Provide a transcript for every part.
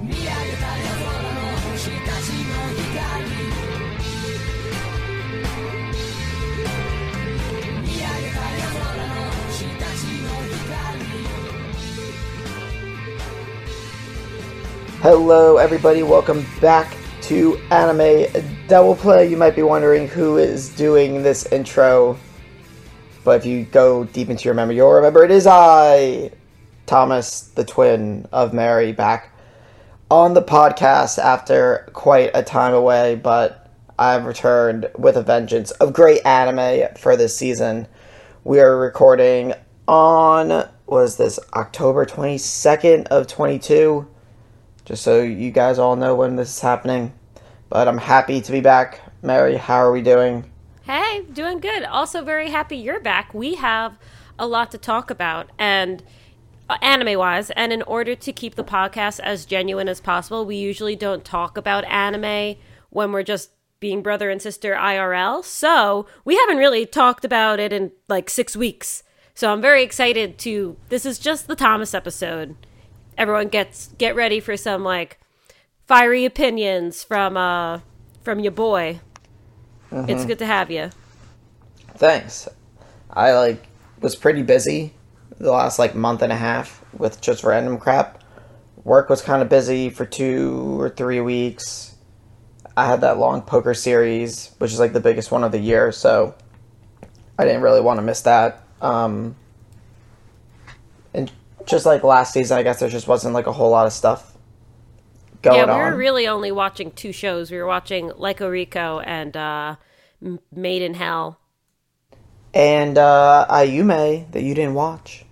見上げた夜空の星たちの光見上げた夜空の星たちの光 Hello, everybody. Welcome back to Anime Double Play. You might be wondering who is doing this intro, but if you go deep into your memory, you'll remember it is I, Thomas, the twin of Mary, back on the podcast after quite a time away, but I've returned with a vengeance of great anime for this season. We are recording on, was this, October 22nd of 22 just so you guys all know when this is happening. But I'm happy to be back. Mary, how are we doing? Hey, doing good. Also, very happy you're back. We have a lot to talk about, and anime wise, and in order to keep the podcast as genuine as possible, we usually don't talk about anime when we're just being brother and sister IRL. So, we haven't really talked about it in like six weeks. So, I'm very excited to. This is just the Thomas episode. Everyone gets get ready for some like fiery opinions from uh from your boy. It's good to have you. Thanks. I like was pretty busy the last like month and a half with just random crap. Work was kind of busy for 2 or 3 weeks. I had that long poker series, which is like the biggest one of the year, so I didn't really want to miss that. Um and just like last season, I guess there just wasn't like a whole lot of stuff going on. yeah, we on. were really only watching two shows. We were watching LycoReco and uh, Made in Hell. and uh, Ayumu that you didn't watch.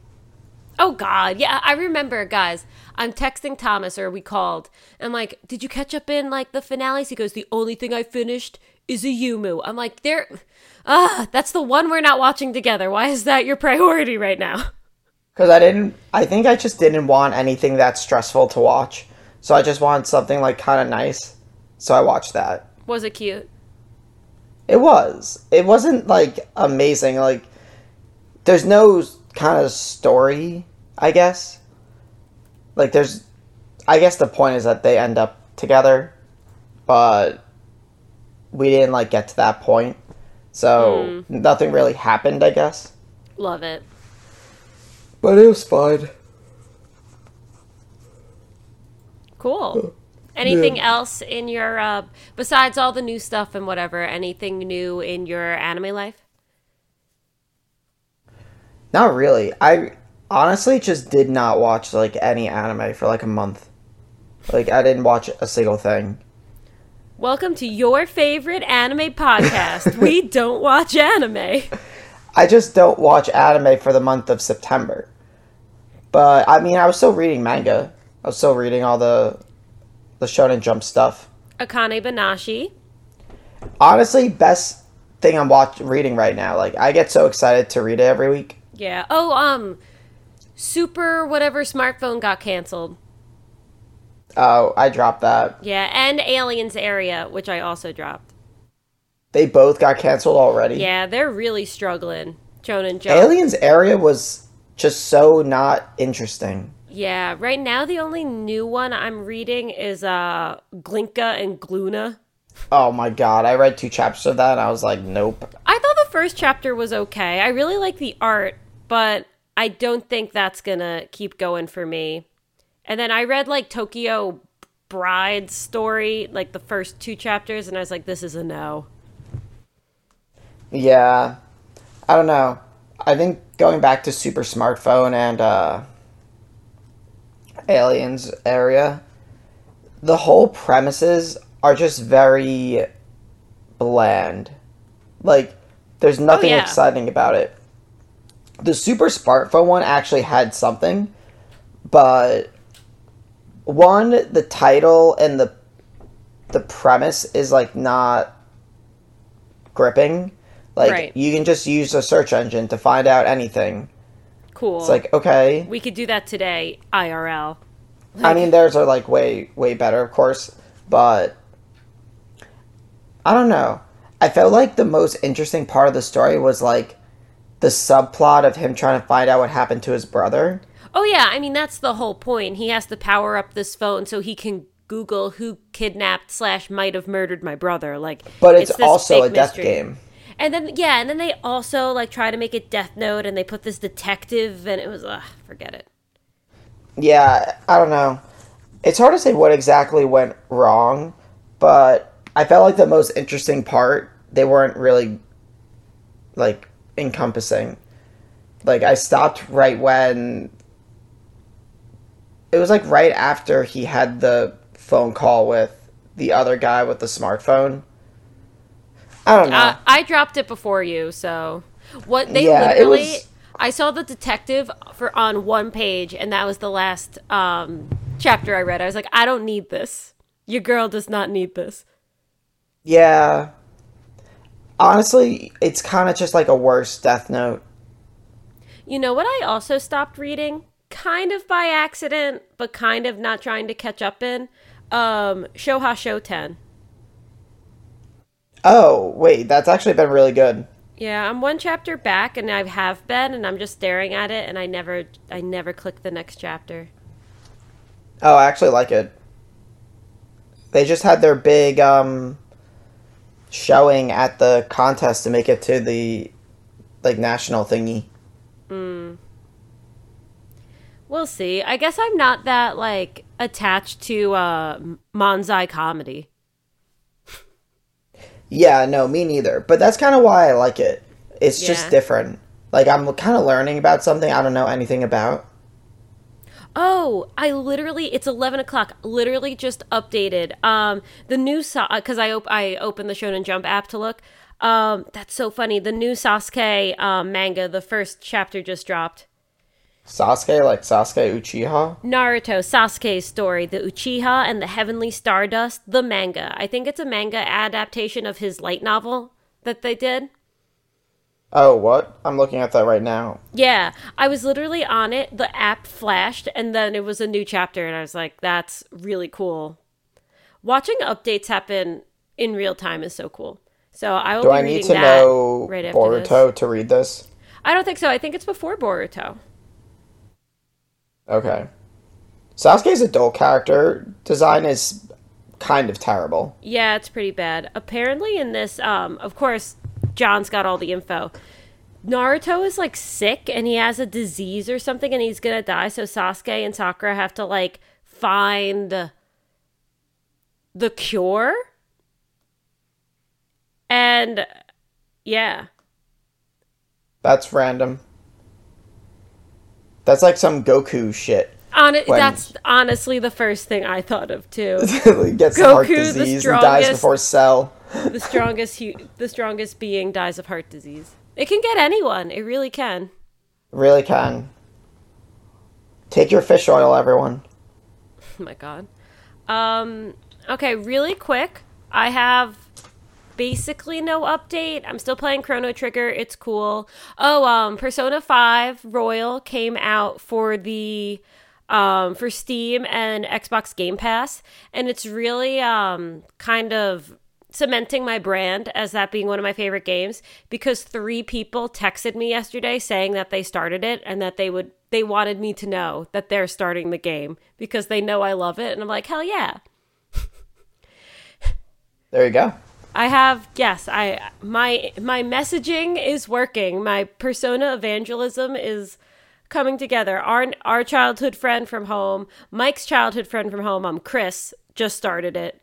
Oh God, yeah, I remember, guys. I'm texting Thomas, or we called. I'm like, "Did you catch up in like the finales?" He goes, "The only thing I finished is Ayumu." I'm like, "There, ah, that's the one we're not watching together. Why is that your priority right now?" Because I didn't, I think I just didn't want anything that stressful to watch. So I just wanted something like kind of nice. So I watched that. Was it cute? It was. It wasn't like amazing. Like, there's no kind of story, I guess. Like, there's, I guess the point is that they end up together, but we didn't like get to that point. So nothing really happened, I guess. Love it. But it was fine. Cool. Anything else in your uh, besides all the new stuff and whatever? Anything new in your anime life? Not really. I honestly just did not watch like any anime for like a month. Like I didn't watch a single thing. Welcome to your favorite anime podcast. we don't watch anime. I just don't watch anime for the month of September. But I mean, I was still reading manga. I was still reading all the the Shonen Jump stuff. Akane Banashi. Honestly, best thing I'm watch reading right now. Like I get so excited to read it every week. Yeah. Oh, um, Super whatever smartphone got canceled. Oh, I dropped that. Yeah, and Aliens Area, which I also dropped. They both got canceled already. Yeah, they're really struggling. Shonen Jump. Aliens Area was just so not interesting. Yeah, right now the only new one I'm reading is uh Ginka and Glüna. Oh my god, I read two chapters of that and I was like, nope. I thought the first chapter was okay. I really like the art, but I don't think that's gonna keep going for me. And then I read like Tokyo Bride's story, like the first two chapters, and I was like, this is a no. Yeah. I don't know. I think going back to Super Smartphone and uh Aliens area, the whole premises are just very bland. Like there's nothing yeah. exciting about it. The Super Smartphone one actually had something, but one the title and the the premise is like not gripping. Like Right. you can just use a search engine to find out anything. Cool. It's like okay. we could do that today, IRL. I mean, theirs are like way way better, of course, but I don't know. I felt like the most interesting part of the story was like the subplot of him trying to find out what happened to his brother. Oh yeah, I mean that's the whole point. He has to power up this phone so he can Google who kidnapped slash might have murdered my brother. Like, But it's, this also a death mystery. game. And then yeah, and then they also like try to make it Death Note, and they put this detective, and it was ugh, forget it. Yeah, I don't know. It's hard to say what exactly went wrong, but I felt like the most interesting part they weren't really like encompassing. Like I stopped right when it was like right after he had the phone call with the other guy with the smartphone. I don't know. Uh, I dropped it before you, so what they Yeah, it literally. was- I saw the detective for on one page, and that was the last um, chapter I read. I was like, I don't need this. Your girl does not need this. yeah. Honestly, it's kind of just like a worse Death Note. You know what? I also stopped reading, kind of by accident, but kind of not trying to catch up in. Um, Show-ha Shoten. Oh, wait, that's actually been really good. Yeah, I'm one chapter back, and I have been, and I'm just staring at it, and I never, I never click the next chapter. Oh, I actually like it. They just had their big um showing at the contest to make it to the like national thingy. Mm. We'll see. I guess I'm not that like attached to uh Manzai comedy. Yeah, no, me neither. But that's kind of why I like it. It's just different. Like I'm kind of learning about something I don't know anything about. Oh, I literally it's eleven o'clock. Literally just updated. Um, the new because I op- I opened the Shonen Jump app to look. Um, that's so funny. The new Sasuke um, manga, the first chapter just dropped. Sasuke, like Sasuke Uchiha. Naruto Sasuke's story, the Uchiha and the Heavenly Stardust, the manga. I think it's a manga adaptation of his light novel that they did. Oh, what? I'm looking at that right now. Yeah, I was literally on it. The app flashed, and then it was a new chapter, and I was like, "That's really cool." Watching updates happen in real time is so cool. So I will Do be I reading need to that know right Boruto this. to read this? I don't think so. I think it's before Boruto. Okay. Sasuke's adult character design is kind of terrible. Yeah, it's pretty bad. Apparently, in this, um, of course, John's got all the info. Naruto is like sick and he has a disease or something and he's gonna die. So Sasuke and Sakura have to like find the cure. And yeah, That's random. That's like some Goku shit. on it, When- that's honestly the first thing I thought of too. gets heart Goku, the disease and dies before Cell. The strongest, hu- the strongest being dies of heart disease. It can get anyone. It really can. Really can. Take your fish oil, everyone. Oh my god. Um okay, really quick. I have basically no update. I'm still playing Chrono Trigger. It's cool. Oh, um Persona 5 Royal came out for the um for Steam and Xbox Game Pass and it's really um kind of cementing my brand as that being one of my favorite games because three people texted me yesterday saying that they started it and that they would they wanted me to know that they're starting the game because they know I love it and I'm like hell yeah There you go. I have yes, I my my messaging is working. My persona evangelism is coming together. Our our childhood friend from home, Mike's childhood friend from home, um Chris just started it.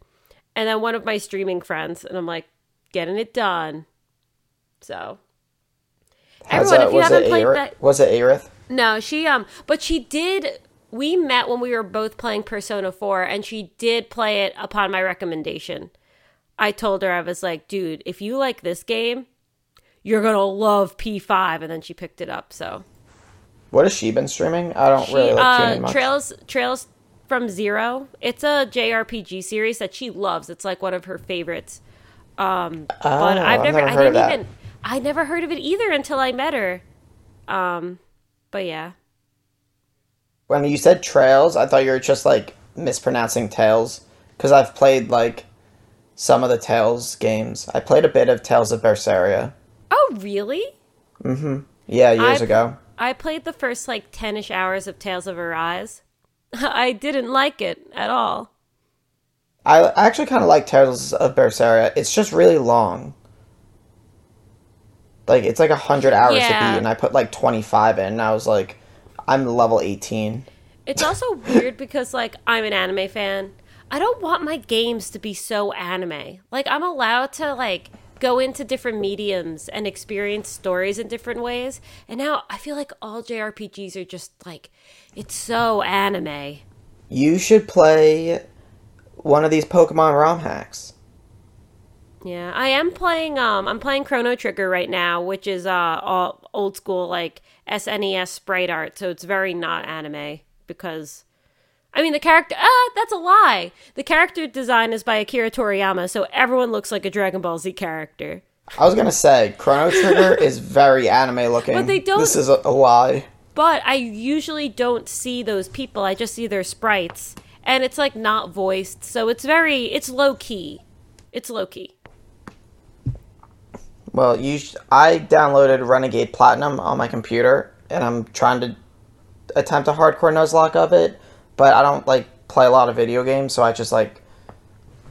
And then one of my streaming friends and I'm like getting it done. So How's Everyone, that- if you was haven't it played Aerith? that- Was it Aerith? no, she um but she did we met when we were both playing Persona 4 and she did play it upon my recommendation. I told her I was like, "Dude, if you like this game, you're going to love P5." And then she picked it up. So, What has she been streaming? I don't she really like uh much. Trails Trails from Zero. It's a JRPG series that she loves. It's like one of her favorites. Um but Oh, I've I've never, never I heard of didn't even I never heard of it either until I met her. Um but yeah. when you said Trails, I thought you were just like mispronouncing Tales because I've played like some of the Tales games. I played a bit of Tales of Berseria. Oh, really? Mm-hmm. Yeah, years I- ago. I played the first like 10 ish hours of Tales of Arise. I didn't like it at all. I actually kind of like Tales of Berseria. It's just really long. Like it's like a hundred hours to Yeah. beat, and I put like twenty five in. And I was like, I'm level eighteen. It's also weird because, like, I'm an anime fan. I don't want my games to be so anime. Like, I'm allowed to, like, go into different mediums and experience stories in different ways. And now I feel like all JRPGs are just, like, it's so anime. You should play one of these Pokemon ROM hacks. Yeah, I am playing, um, I'm playing Chrono Trigger right now, which is, uh, all old school, like, SNES sprite art. So it's very not anime because. I mean, the character. Ah, that's a lie. The character design is by Akira Toriyama, so everyone looks like a Dragon Ball Z character. I was gonna say Chrono Trigger is very anime looking. But they don't- This is a, a lie. But I usually don't see those people. I just see their sprites, and it's like not voiced, so it's very. It's low key. It's low key. Well, you. Sh- I downloaded Renegade Platinum on my computer, and I'm trying to attempt a hardcore nuzlocke of it, but I don't like play a lot of video games, so I just like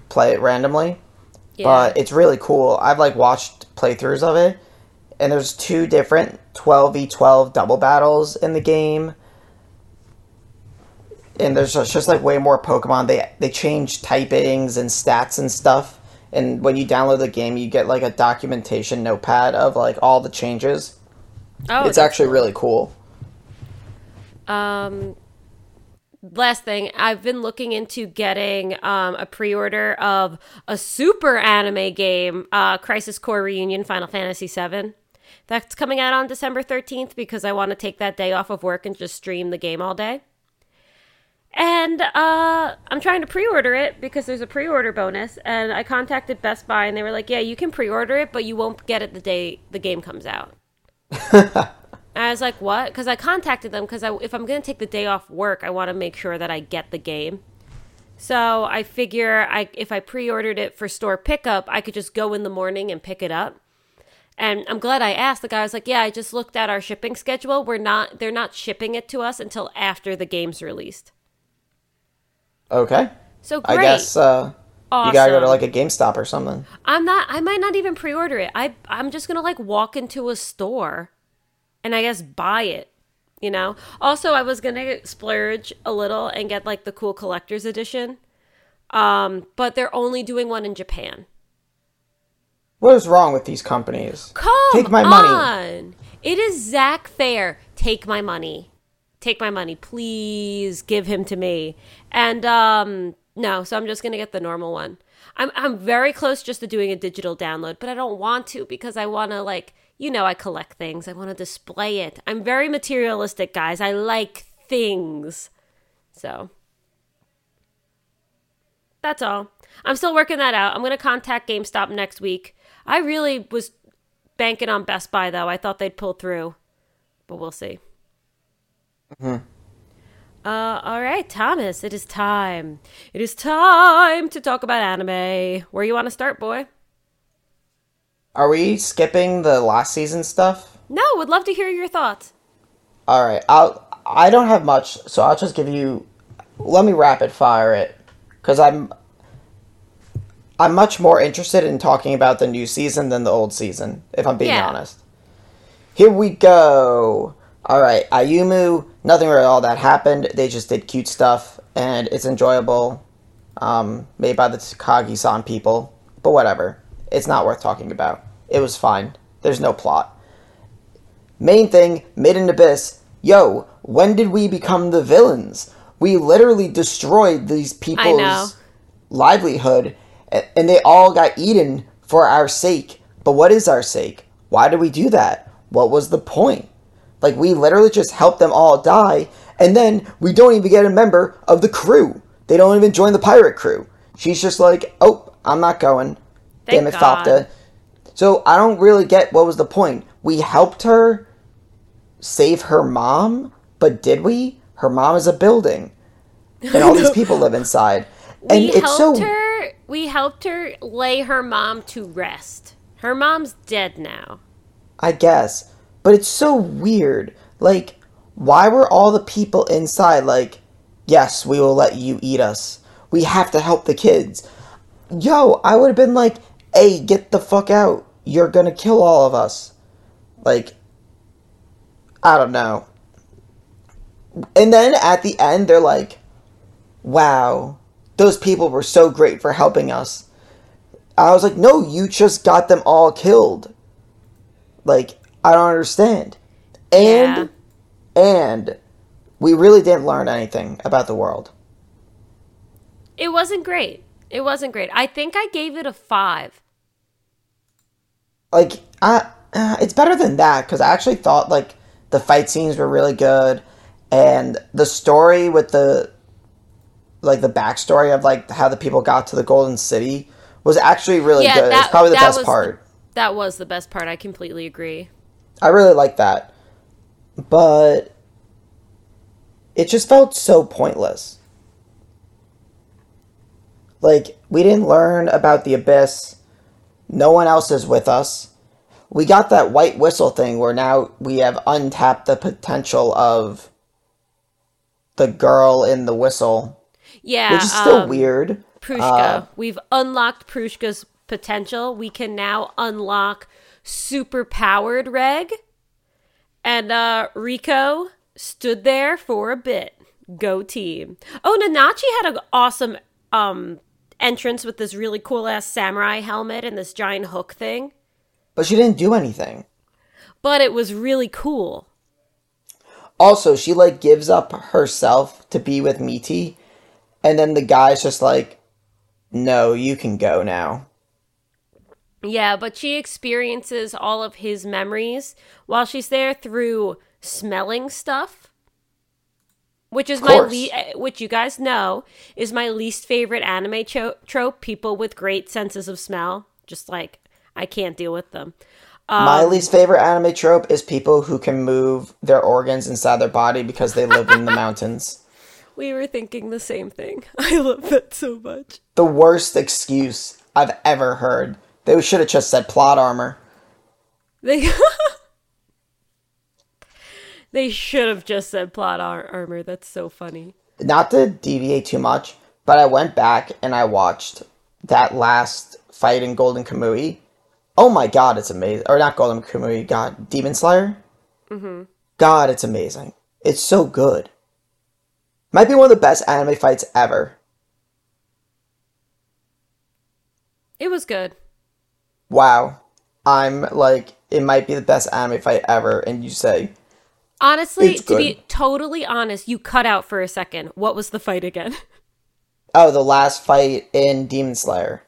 play it randomly. Yeah. But it's really cool. I've like watched playthroughs of it, and there's two different 12v12 double battles in the game. And there's just, just like way more Pokemon. They they change typings and stats and stuff. And when you download the game, you get like a documentation notepad of like all the changes. oh, it's actually really cool. Um, last thing, I've been looking into getting um, a pre-order of a super anime game, uh, Crisis Core Reunion Final Fantasy VII. That's coming out on December 13th because I want to take that day off of work and just stream the game all day. And uh, I'm trying to pre-order it because there's a pre-order bonus. And I contacted Best Buy and they were like, "Yeah, you can pre-order it, but you won't get it the day the game comes out." And I was like, what? Because I contacted them because if I'm going to take the day off work, I want to make sure that I get the game. So I figure I if I pre-ordered it for store pickup, I could just go in the morning and pick it up. And I'm glad I asked. The guy was like, "Yeah, I just looked at our shipping schedule. We're not they're not shipping it to us until after the game's released." Okay. So great. I guess uh, you gotta go to like a GameStop or something. I'm not I might not even pre-order it. I I'm just going to like walk into a store and I guess buy it, you know? Also, I was going to splurge a little and get like the cool collector's edition. Um, but they're only doing one in Japan. What is wrong with these companies? Come Take my money. It is Zack Fair. Take my money. Take my money, please. Give him to me. And um no, so I'm just gonna get the normal one. I'm I'm very close just to doing a digital download, but I don't want to because I want to like you know I collect things. I want to display it. I'm very materialistic, guys. I like things. So that's all. I'm still working that out. I'm going to contact GameStop next week. I really was banking on Best Buy, though. I thought they'd pull through, but we'll see. Uh, all right, Thomas, it is time. It is time to talk about anime. Where you want to start, boy? Are we skipping the last season stuff? No, would love to hear your thoughts. All right, I'll. I don't have much, so I'll just give you. Let me rapid fire it, because I'm. I'm much more interested in talking about the new season than the old season, if I'm being Yeah. honest. Here we go. All right, Ayumu. Nothing really all that happened. They just did cute stuff, and it's enjoyable. Um, made by the Takagi-san people, but whatever. It's not worth talking about. It was fine. There's no plot. Main thing, Made in Abyss. Yo, when did we become the villains? We literally destroyed these people's livelihood, and they all got eaten for our sake. But what is our sake? Why did we do that? What was the point? Like, we literally just helped them all die, and then we don't even get a member of the crew. They don't even join the pirate crew. She's just like, oh, I'm not going. Thank Damn it, God. Faputa. So I don't really get what was the point. We helped her save her mom, but did we? Her mom is a building, and all these people live inside. And we it's helped so her. We helped her lay her mom to rest. Her mom's dead now. I guess. But it's so weird. Like, why were all the people inside like, yes, we will let you eat us. We have to help the kids. Yo, I would have been like, hey, get the fuck out. You're gonna kill all of us. Like, I don't know. And then at the end, they're like, wow, those people were so great for helping us. I was like, no, you just got them all killed. Like, I don't understand. And, and, we really didn't learn anything about the world. It wasn't great. It wasn't great. I think I gave it a five. Like, I, uh, it's better than that because I actually thought like the fight scenes were really good, and the story with the, like the backstory of like how the people got to the Golden City was actually really Yeah, good. that- it's probably the best part. That was the best part. I completely agree. I really like that. But it just felt so pointless. Like, we didn't learn about the abyss. No one else is with us. We got that white whistle thing where now we have untapped the potential of the girl in the whistle, Yeah. which is still um, weird. Prushka. Uh, We've unlocked Prushka's potential. We can now unlock super powered Reg. And uh Riko stood there for a bit. Go team. Oh, Nanachi had an awesome um entrance with this really cool ass samurai helmet and this giant hook thing. But she didn't do anything. But it was really cool. Also, she like gives up herself to be with Mitty, and then the guy's just like, "No, you can go now." Yeah, but she experiences all of his memories while she's there through smelling stuff, which is my course. le- eh, which you guys know is my least favorite anime cho- trope. People with great senses of smell, just like I can't deal with them. My Um, least favorite anime trope is people who can move their organs inside their body because they live in the mountains. We were thinking the same thing. I love that so much. The worst excuse I've ever heard. They should have just said plot armor. They they should have just said plot ar- armor. That's so funny. Not to deviate too much, but I went back and I watched that last fight in Golden Kamui. Oh my god, it's amazing. Or not Golden Kamui, God, Demon Slayer? Mm-hmm. God, it's amazing. It's so good. Might be one of the best anime fights ever. It was good. Wow. I'm like, it might be the best anime fight ever, and you say, Honestly, to be totally honest, you cut out for a second. What was the fight again? oh, the last fight in Demon Slayer.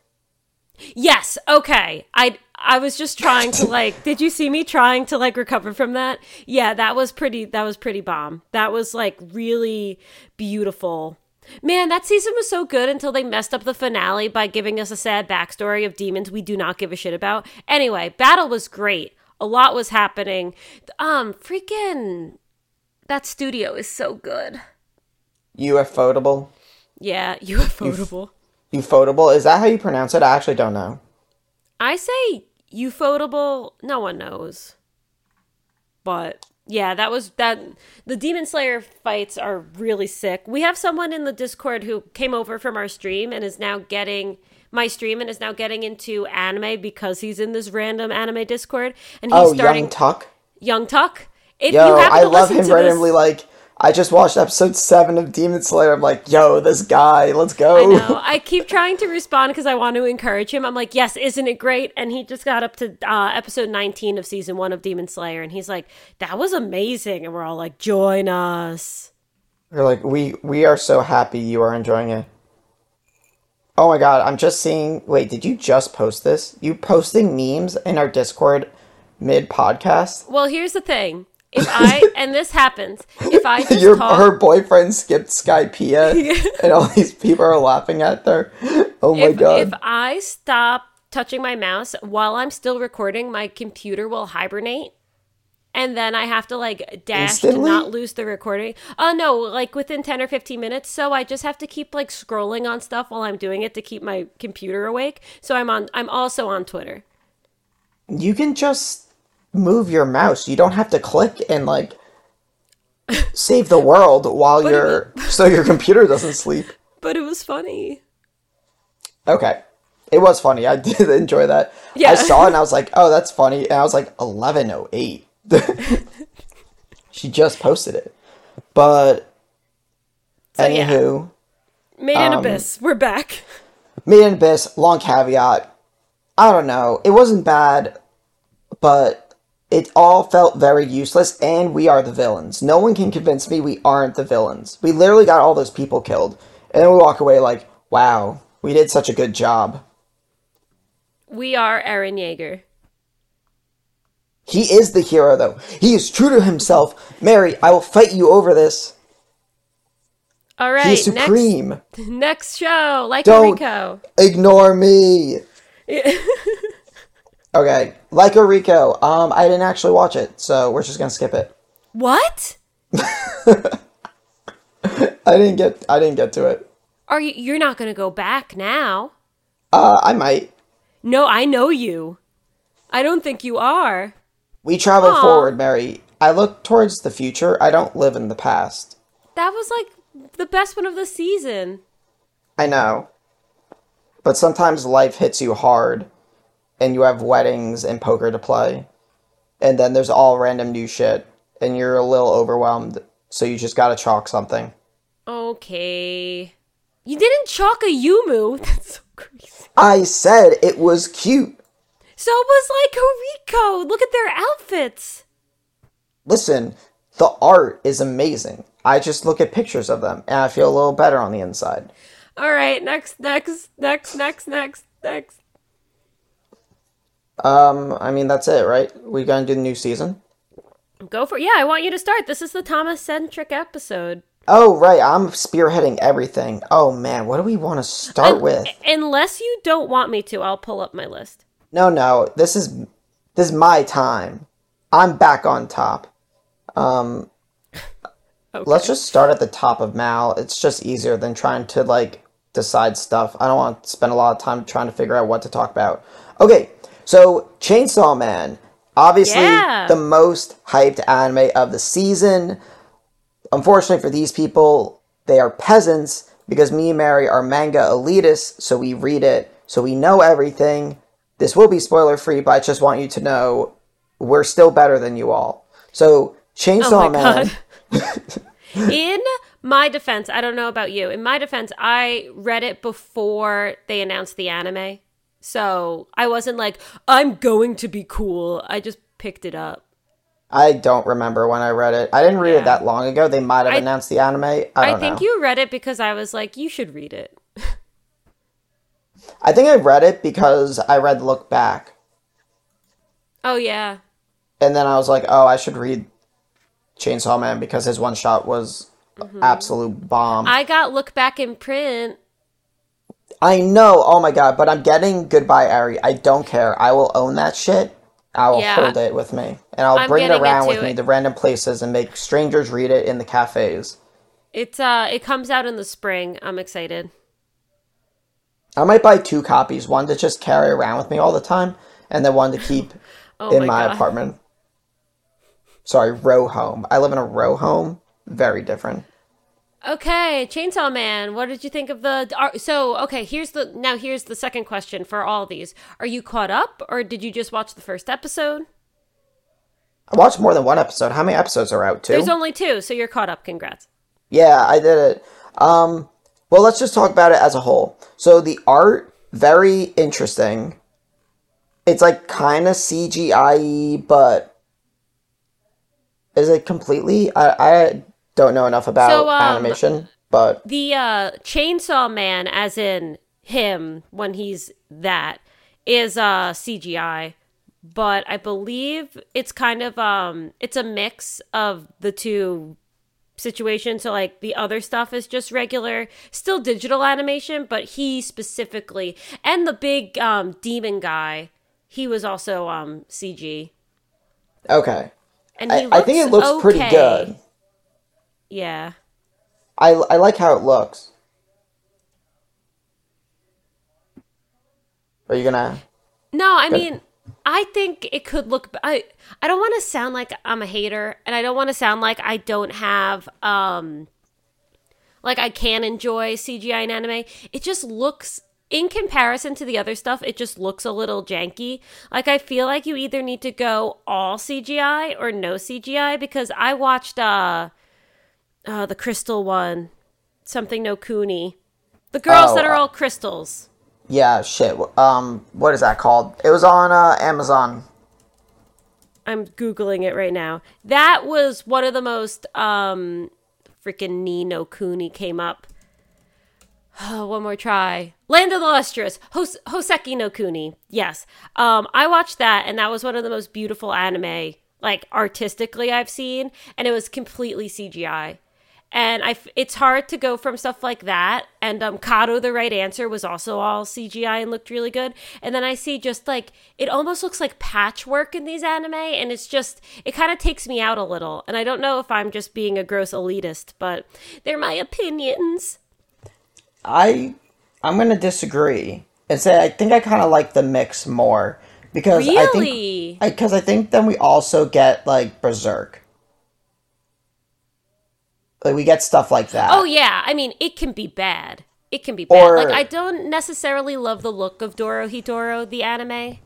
yes, okay. I I was just trying to like did you see me trying to like recover from that? Yeah, that was pretty that was pretty bomb. That was like really beautiful. Man, that season was so good until they messed up the finale by giving us a sad backstory of demons we do not give a shit about. Anyway, battle was great. A lot was happening. Um, freaking that studio is so good. UFOtable? Yeah, UFOtable. Ufotable? Is that how you pronounce it? I actually don't know. I say ufotable. No one knows. But yeah, that was that. The Demon Slayer fights are really sick. We have someone in the Discord who came over from our stream and is now getting my stream and is now getting into anime because he's in this random anime Discord and he's Oh, starting Young Tuck? Young Tuck. If Yo, I to love him to randomly. this, Like, I just watched episode 7 of Demon Slayer. I'm like, yo, this guy, let's go. I know. I keep trying to respond because I want to encourage him. I'm like, yes, isn't it great? And he just got up to uh, episode 19 of season one of Demon Slayer, and he's like, that was amazing. And we're all like, join us. We're like, we, we are so happy you are enjoying it. Oh my god, I'm just seeing. Wait, did you just post this? You posting memes in our Discord mid podcast? Well, here's the thing. If I, and this happens, if I just Your talk, her boyfriend skipped Skypea, and all these people are laughing at her. Oh my if, god! if I stop touching my mouse while I'm still recording, my computer will hibernate. And then I have to like dash Instantly? to not lose the recording. Oh no, like within 10 or 15 minutes. So I just have to keep like scrolling on stuff while I'm doing it to keep my computer awake. So I'm on I'm also on Twitter. you can just move your mouse. You don't have to click and like save the world while But it your so your computer doesn't sleep. But it was funny. Okay. It was funny. I did enjoy that. Yeah. I saw it and I was like, oh, that's funny. And I was like, 1108. she just posted it. But, So, yeah. anywho, Made in Um, Abyss. We're back. Made in Abyss, long caveat. I don't know. It wasn't bad, but it all felt very useless, and we are the villains. No one can convince me we aren't the villains. We literally got all those people killed. And then we walk away like, wow, we did such a good job. We are Eren Yeager. He is the hero, though. He is true to himself. Mary, I will fight you over this. All right. He right. is supreme. Next, next show. Like Don't- Rico. Ignore me. Okay, LycoReco. Um, I didn't actually watch it, so we're just gonna skip it. What? I didn't get. I didn't get to it. Are you? You're not going to go back now? Uh, I might. No, I know you. I don't think you are. We travel Aw. forward, Mary. I look towards the future. I don't live in the past. That was like the best one of the season. I know. But sometimes life hits you hard, and you have weddings and poker to play, and then there's all random new shit, and you're a little overwhelmed, so you just gotta chalk something. Okay. You didn't chalk Ayumu. That's so crazy. I said it was cute. So was LycoReco. Look at their outfits. Listen, the art is amazing. I just look at pictures of them, and I feel a little better on the inside. All right, next, next, next, next, next, next. Um, I mean that's it, right? We gonna do the new season? Go for Yeah, I want you to start. This is the Thomas centric episode. Oh right, I'm spearheading everything. Oh man, what do we want to start with? Unless you don't want me to, I'll pull up my list. No, no, this is this is my time. I'm back on top. Um, Okay. let's just start at the top of Mal. It's just easier than trying to like decide stuff. I don't want to spend a lot of time trying to figure out what to talk about. Okay, so Chainsaw Man, obviously Yeah. the most hyped anime of the season. Unfortunately for these people, they are peasants because me and Mary are manga elitists, so we read it, so we know everything. This will be spoiler free, but I just want you to know we're still better than you all. So Chainsaw Oh Man. In my defense, I don't know about you. In my defense, I read it before they announced the anime. So I wasn't like, I'm going to be cool. I just picked it up. I don't remember when I read it. I didn't read Yeah. it that long ago. They might have I- announced the anime. I I, think know. you read it because I was like, you should read it. I think I read it because I read Look Back, Oh, yeah. and then I was like, oh, I should read Chainsaw Man because his one shot was absolute bomb. I, got Look Back in print. I know. Oh my god! But I'm getting Goodbye Eri. I don't care. I will own that shit. I will Yeah. hold it with me, and I'll I'm bring it around with me to random places and make strangers read it in the cafes. It's uh it comes out in the spring. I'm excited. I might buy two copies, one to just carry around with me all the time, and then one to keep Oh in my, my apartment. Sorry, row home. I live in a row home. Very different. Okay, Chainsaw Man. What did you think of the? Are, so, okay, here's the now. Here's the second question for all these. Are you caught up, or did you just watch the first episode? I watched more than one episode. How many episodes are out? Two. There's only two, so you're caught up. Congrats. yeah, I did it. Um, well, let's just talk about it as a whole. So the art, very interesting. It's like kind of CGI, but is it completely? I I don't know enough about So, um, animation, but The uh, Chainsaw Man, as in him when he's that, is uh CGI, but I believe it's kind of um it's a mix of the two situations. So like the other stuff is just regular, still digital animation, but he specifically and the big um demon guy, he was also um CG. okay. And I, I think it looks pretty good. Yeah. I, I like how it looks. Are you gonna? No, I mean, I think it could look. I I don't want to sound like I'm a hater, and I don't want to sound like I don't have um, like I can enjoy CGI in anime. It just looks. In comparison to the other stuff, it just looks a little janky. Like I feel like you either need to go all CGI or no CGI because I watched uh, uh the crystal one, something no Kuni, the girls Oh, that are uh, all crystals. Yeah, shit. Um, what is that called? It was on uh, Amazon. I'm googling it right now. That was one of the most um freaking Ni no Kuni came up. Oh, one more try. Land of the Lustrous, Hos- Hoseki no Kuni. Yes. Um I watched that and that was one of the most beautiful anime like artistically I've seen and it was completely CGI. And I f- it's hard to go from stuff like that and um Kado the right answer was also all CGI and looked really good. And then I see just like it almost looks like patchwork in these anime and it's just it kind of takes me out a little. And I don't know if I'm just being a gross elitist, but they're my opinions. I I'm gonna disagree and say I think I kind of like the mix more because I think Really? because I, think then we also get like Berserk. Like we get stuff like that. Oh yeah, I mean it can be bad. It can be bad. Or- like I don't necessarily love the look of Dorohedoro, the anime.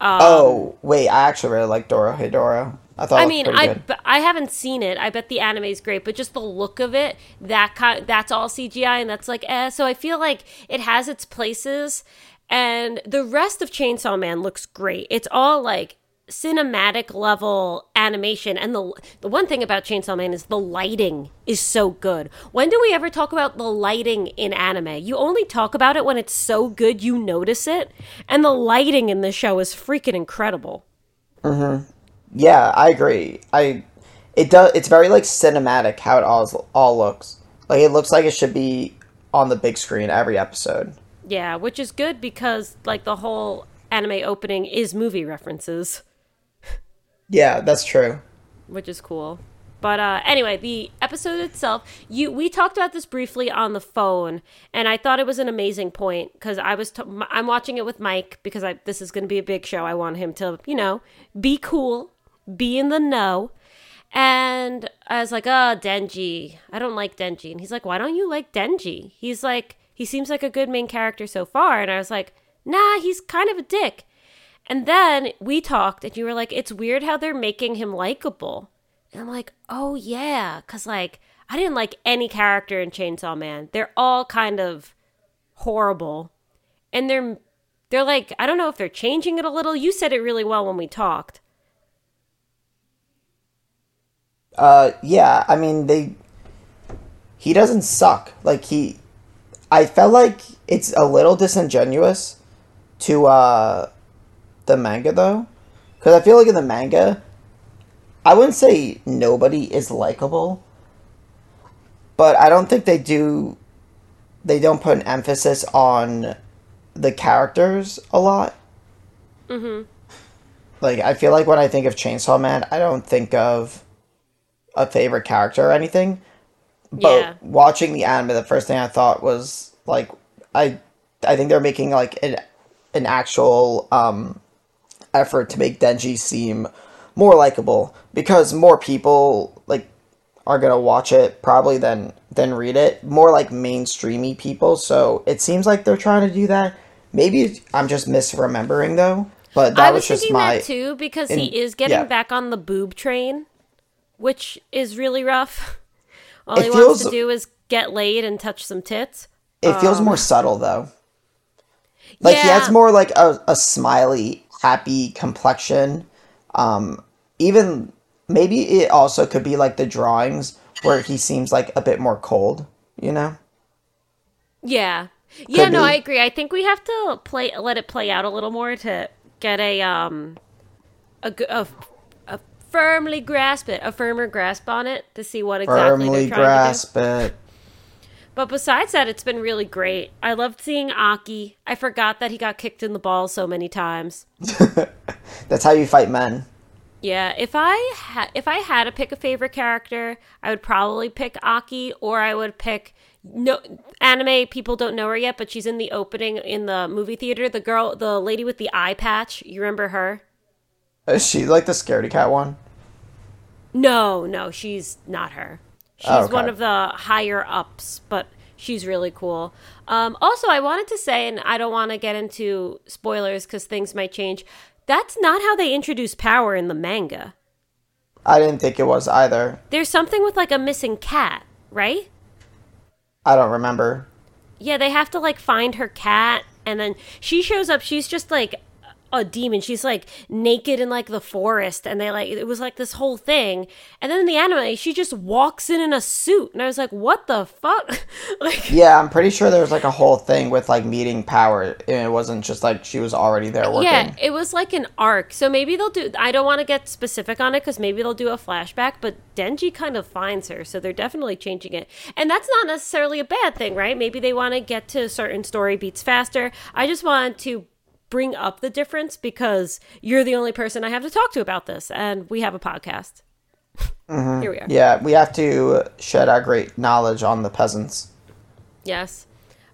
Oh wait, I actually really like Dorohedoro. I thought. I it mean, I good. I haven't seen it. I bet the anime is great, but just the look of it, that kind, that's all CGI, and that's like eh. So I feel like it has its places, and the rest of Chainsaw Man looks great. It's all like cinematic level animation, and the the one thing about Chainsaw Man is the lighting is so good. When do we ever talk about the lighting in anime? You only talk about it when it's so good you notice it, and the lighting in the show is freaking incredible. Mm-hmm. Yeah, I agree. I it does. It's very like cinematic how it all all looks. Like it looks like it should be on the big screen every episode. Yeah, which is good because like the whole anime opening is movie references, Yeah, that's true. which is cool. But uh anyway, the episode itself, you we talked about this briefly on the phone and I thought it was an amazing point cuz I was t- I'm watching it with Mike because I this is going to be a big show. I want him to, you know, be cool, be in the know. And I was like, "Oh, Denji. I don't like Denji." And he's like, "Why don't you like Denji?" He's like, "He seems like a good main character so far." And I was like, "Nah, he's kind of a dick." And then we talked, and you were like, "It's weird how they're making him likable." And I'm like, "Oh yeah, cuz like I didn't like any character in Chainsaw Man. They're all kind of horrible." And they're they're like, I don't know if they're changing it a little. You said it really well when we talked. Uh, yeah. I mean, they. He doesn't suck. Like he, I felt like it's a little disingenuous to uh, the manga though, because I feel like in the manga, I wouldn't say nobody is likable, but I don't think they do. They don't put an emphasis on the characters a lot. Mm-hmm. Like I feel like when I think of Chainsaw Man, I don't think of a favorite character or anything. But Yeah. watching the anime, the first thing I thought was like I I think they're making like an an actual um effort to make Denji seem more likable because more people like are gonna watch it probably than than read it. More like mainstreamy people. So it seems like they're trying to do that. Maybe I'm just misremembering though. But that I was, was thinking my that too because in- he is getting yeah. back on the boob train, which is really rough. All It he wants to do is get laid and touch some tits. It feels more subtle though. Like he Um, has more like a, a smiley, happy complexion. Um, even maybe it also could be like the drawings where he seems like a bit more cold. You know? Yeah. Yeah, Could no, be. I agree. I think we have to play let it play out a little more to get a um a a, a firmly grasp it, a firmer grasp on it to see what exactly Firmly they're trying grasp to do. But besides that, it's been really great. I loved seeing Aki. I forgot that he got kicked in the balls so many times. That's how you fight men. Yeah, if I ha- if I had to pick a favorite character, I would probably pick Aki, or I would pick no anime people don't know her yet, but she's in the opening in the movie theater. The girl, the lady with the eye patch. You remember her? Is she like the scaredy cat one? No, no, she's not her. She's Oh, okay. one of the higher ups, but she's really cool. Um, also, I wanted to say, and I don't want to get into spoilers because things might change. That's not how they introduce power in the manga. I didn't think it was either. There's something with like a missing cat, right? I don't remember. Yeah, they have to like find her cat, and then she shows up. She's just like a demon. She's like naked in like the forest, and they like it was like this whole thing. And then in the anime, she just walks in in a suit, and I was like, "What the fuck?" like, Yeah, I'm pretty sure there was like a whole thing with like meeting power, and it wasn't just like she was already there working. yeah, it was like an arc. So maybe they'll do. I don't want to get specific on it because maybe they'll do a flashback. But Denji kind of finds her, so they're definitely changing it. And that's not necessarily a bad thing, right? Maybe they want to get to certain story beats faster. I just want to bring up the difference because you're the only person I have to talk to about this, and we have a podcast. Here we are. Yeah, we have to shed our great knowledge on the peasants. Yes.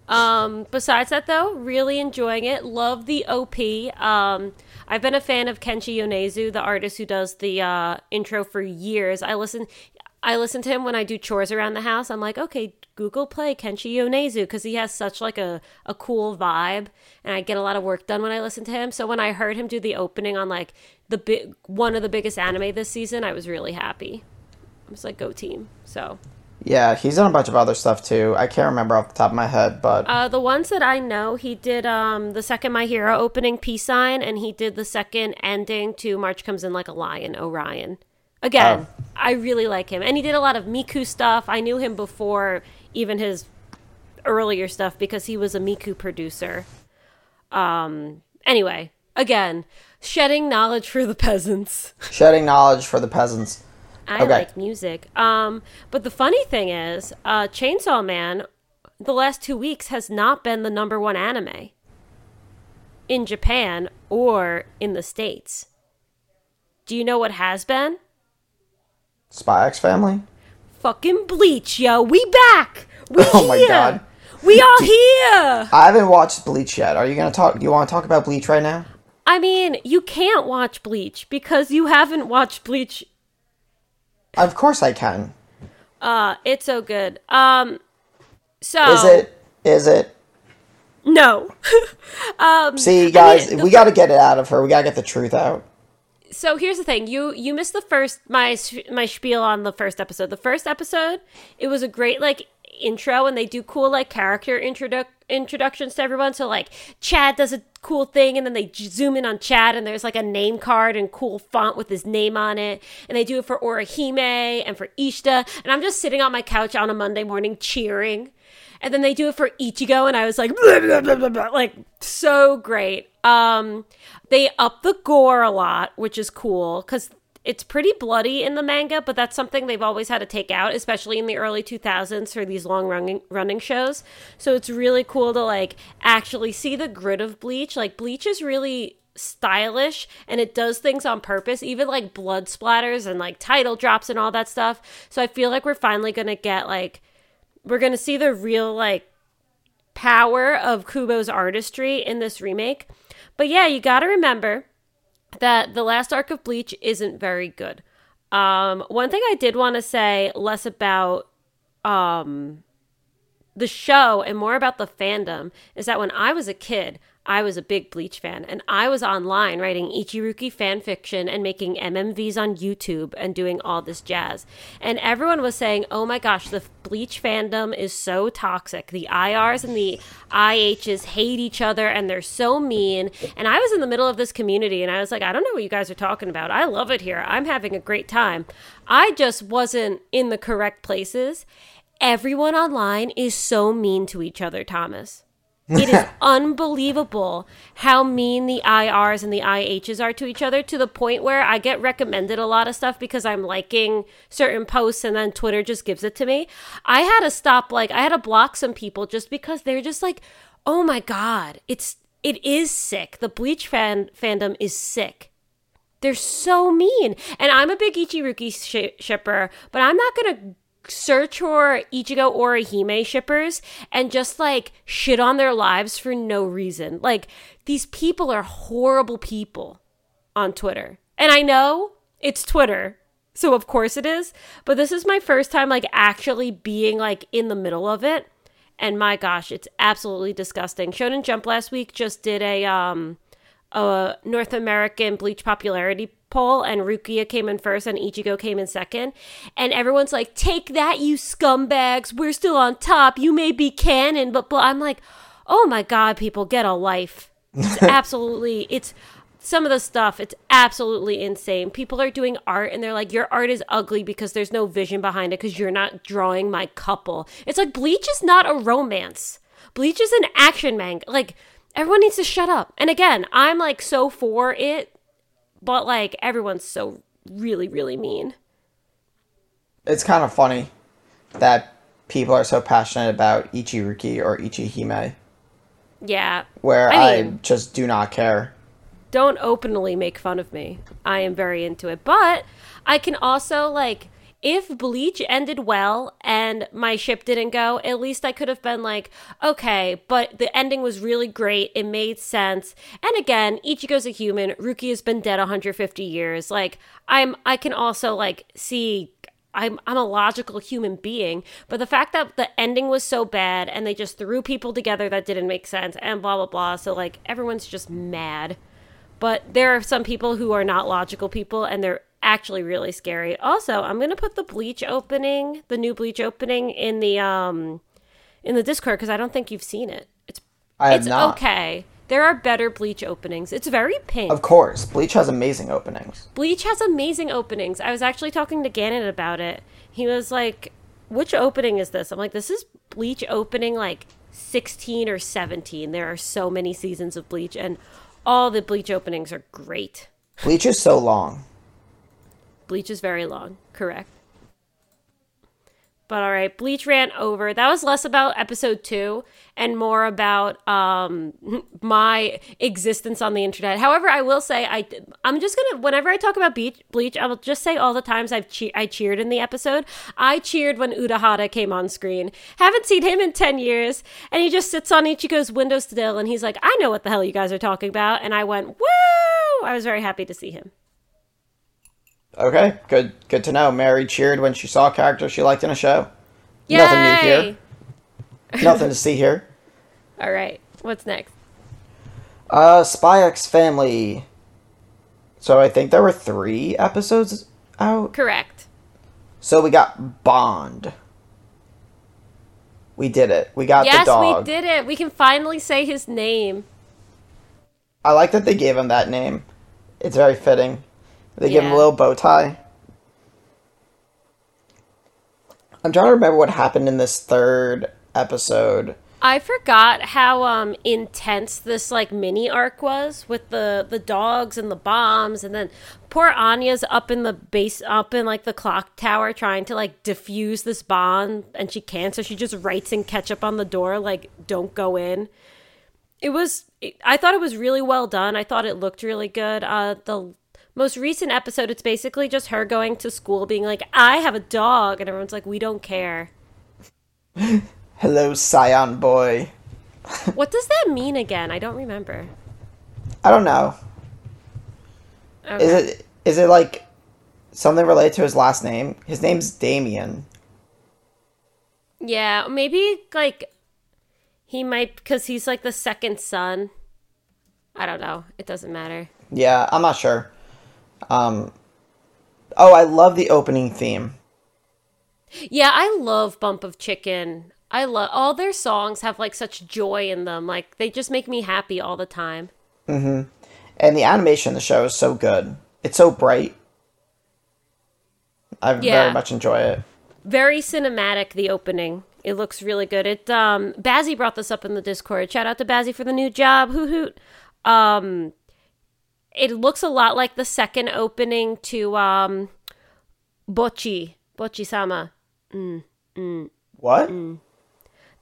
Um, besides that, though, really enjoying it. Love the OP. Um, I've been a fan of Kenshi Yonezu, the artist who does the uh, intro for years. I listen, I listen to him when I do chores around the house. I'm like, okay, Google Play Kenshi Yonezu because he has such like a, a cool vibe, and I get a lot of work done when I listen to him. So when I heard him do the opening on like the big one of the biggest anime this season, I was really happy. I was like, go team. So Yeah, he's done a bunch of other stuff too. I can't remember off the top of my head, but Uh, the ones that I know, he did um, the second My Hero opening peace sign, and he did the second ending to March Comes in Like a Lion, Orion. Again, I really like him, and he did a lot of Miku stuff. I knew him before even his earlier stuff because he was a Miku producer. Um. Anyway, again, shedding knowledge for the peasants. shedding knowledge for the peasants. I Okay. like music. Um, but the funny thing is, uh, Chainsaw Man, the last two weeks has not been the number one anime in Japan or in the States. Do you know what has been? Spy X Family. Fucking Bleach, yo. We back. We Oh my here. God. We are here. I haven't watched Bleach yet. Are you gonna talk? Do you want to talk about Bleach right now? I mean, you can't watch Bleach because you haven't watched Bleach. Of course I can. Uh, it's so good. Um, so Is it? Is it? no. um, See, I guys, mean, we got to get it out of her. We got to get the truth out. So here's the thing. You you missed the first my my spiel on the first episode. The first episode it was a great like intro and they do cool like character introdu- introductions to everyone. So like chad does a cool thing and then they zoom in on chad and there's like a name card and cool font with his name on it. And they do it for orihime and for Ishida. And i'm just sitting on my couch on a monday morning cheering and then they do it for Ichigo, and I was like, blah, blah, blah, like so great. Um, they up the gore a lot, which is cool because it's pretty bloody in the manga, but that's something they've always had to take out, especially in the early 2000s for these long running running shows. So it's really cool to like actually see the grit of Bleach. Like Bleach is really stylish and it does things on purpose even like blood splatters and like title drops and all that stuff so i feel like we're finally gonna get like we're gonna see the real like power of Kubo's artistry in this remake. But yeah, you gotta remember that the last arc of Bleach isn't very good. Um, one thing I did want to say less about um, the show and more about the fandom is that when I was a kid, I was a big Bleach fan, and I was online writing Ichiruki fan fiction and making MMVs on YouTube and doing all this jazz. And everyone was saying, "Oh my gosh, the Bleach fandom is so toxic. The IRs and the IHs hate each other, and they're so mean." And I was in the middle of this community, and I was like, "I don't know what you guys are talking about. I love it here. I'm having a great time." I just wasn't in the correct places. Everyone online is so mean to each other, Thomas. It is unbelievable how mean the IRs and the IHs are to each other to the point where I get recommended a lot of stuff because I'm liking certain posts and then Twitter just gives it to me. I had to stop, like, I had to block some people just because they're just like, oh my God, it's, it is sick. The Bleach fan fandom is sick. They're so mean. And I'm a big Ichiruki sh- shipper, but I'm not going to search for Ichigo Orihime shippers and just like shit on their lives for no reason. Like these people are horrible people on Twitter. And I know it's Twitter. So of course it is, but this is my first time like actually being like in the middle of it. And my gosh, it's absolutely disgusting. Shonen Jump last week just did a um a North American bleach popularity poll and Rukia came in first and Ichigo came in second. And everyone's like, take that, you scumbags. We're still on top. You may be canon, but, but I'm like, oh my God, people, get a life. It's absolutely, it's some of the stuff, it's absolutely insane. People are doing art and they're like, your art is ugly because there's no vision behind it because you're not drawing my couple. It's like, Bleach is not a romance. Bleach is an action manga. Like, everyone needs to shut up. And again, I'm like so for it but like everyone's so really really mean. It's kind of funny that people are so passionate about Ichiruki or Ichihime, Yeah. where I I, mean- just do not care. Don't openly make fun of me. I am very into it. But I can also like if Bleach ended well and my ship didn't go, at least I could have been like, okay, but the ending was really great. It made sense. And again, Ichigo's a human. Ruki has been dead 150 years. Like I'm I can also like see I'm I'm a logical human being, but the fact that the ending was so bad and they just threw people together that didn't make sense and blah blah blah, so like everyone's just mad. But there are some people who are not logical people and they're actually really scary. Also, I'm going to put the Bleach opening, the new Bleach opening in the um in the Discord cuz I don't think you've seen it. It's I have it's not. okay. There are better Bleach openings. It's very pink. Of course, Bleach has amazing openings. Bleach has amazing openings. I was actually talking to Gannon about it. He was like, "Which opening is this?" I'm like, "This is Bleach opening like 16 or 17. There are so many seasons of Bleach and all the Bleach openings are great." Bleach is so long. Bleach is very long, correct? But all right, Bleach ran over. That was less about episode two and more about um, my existence on the internet. However, I will say I I'm just gonna whenever I talk about Bleach, Bleach, I will just say all the times I've che- I cheered in the episode. I cheered when Urahara came on screen. Haven't seen him in ten years, and he just sits on Ichigo's window still, and he's like, "I know what the hell you guys are talking about," and I went, "Woo!" I was very happy to see him. Okay, good good to know. Mary cheered when she saw a character she liked in a show. Yay! Nothing new here. Nothing to see here. All right, what's next? Uh, Spy X Family. So I think there were three episodes out. Correct. So we got Bond. We did it. We got the Yes, dog. we did it. We can finally say his name. I like that they gave him that name. It's very fitting. They give him a little bow tie. I'm trying to remember what happened in this third episode. I forgot how um intense this like mini arc was with the the dogs and the bombs and then poor Anya's up in the base up in like the clock tower trying to like defuse this bomb and she can't so she just writes in ketchup on the door like don't go in. It was I thought it was really well done. I thought it looked really good. Uh the most recent episode it's basically just her going to school being like I have a dog and everyone's like we don't care. Hello, Scion Boy. What does that mean again? I don't remember. I don't know. Okay. Is it is it like something related to his last name? His name's Damien. Yeah, maybe like he might because he's like the second son. I don't know. It doesn't matter. Yeah, I'm not sure. Um Oh, I love the opening theme. Yeah, I love Bump of Chicken. I love all their songs have like such joy in them. Like they just make me happy all the time. Mm-hmm. And the animation in the show is so good. It's so bright. I Yeah. very much enjoy it. Very cinematic the opening. It looks really good. It um Bazzy brought this up in the Discord. Shout out to Bazzy for the new job. Hoot hoot. Um it looks a lot like the second opening to um Bochi. Bochi sama. Mm, mm. What? Mm.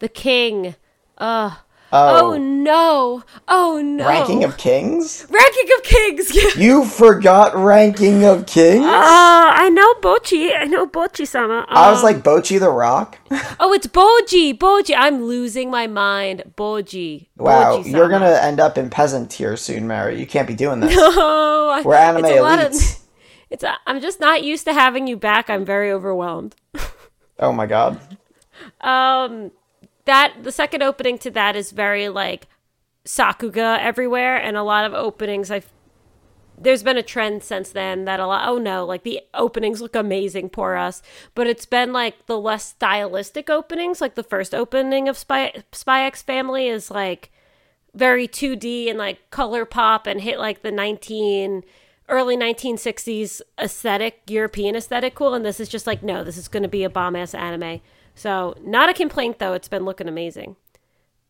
The king. Ugh. Oh, no. Oh no. Ranking of Kings? Ranking of Kings. You forgot Ranking of Kings? Uh, I know Bochi. I know Bochi sama. I was like Bocchi the Rock. oh, it's Bojji. Bojji. I'm losing my mind. Bojji. Wow, Bojji-sama. you're gonna end up in peasant tier soon, Mary. You can't be doing this. Oh, I- We're anime it's a lot of- elites. it's. A, I'm just not used to having you back. I'm very overwhelmed. Oh my god. Um, that the second opening to that is very like Sakuga everywhere, and a lot of openings. I've there's been a trend since then that a lot. Oh no, like the openings look amazing. Poor us, but it's been like the less stylistic openings. Like the first opening of Spy Spy X Family is like very 2D and like color pop and hit like the 19 early 1960s aesthetic, European aesthetic cool and this is just like no, this is going to be a bomb ass anime. So, not a complaint though. It's been looking amazing.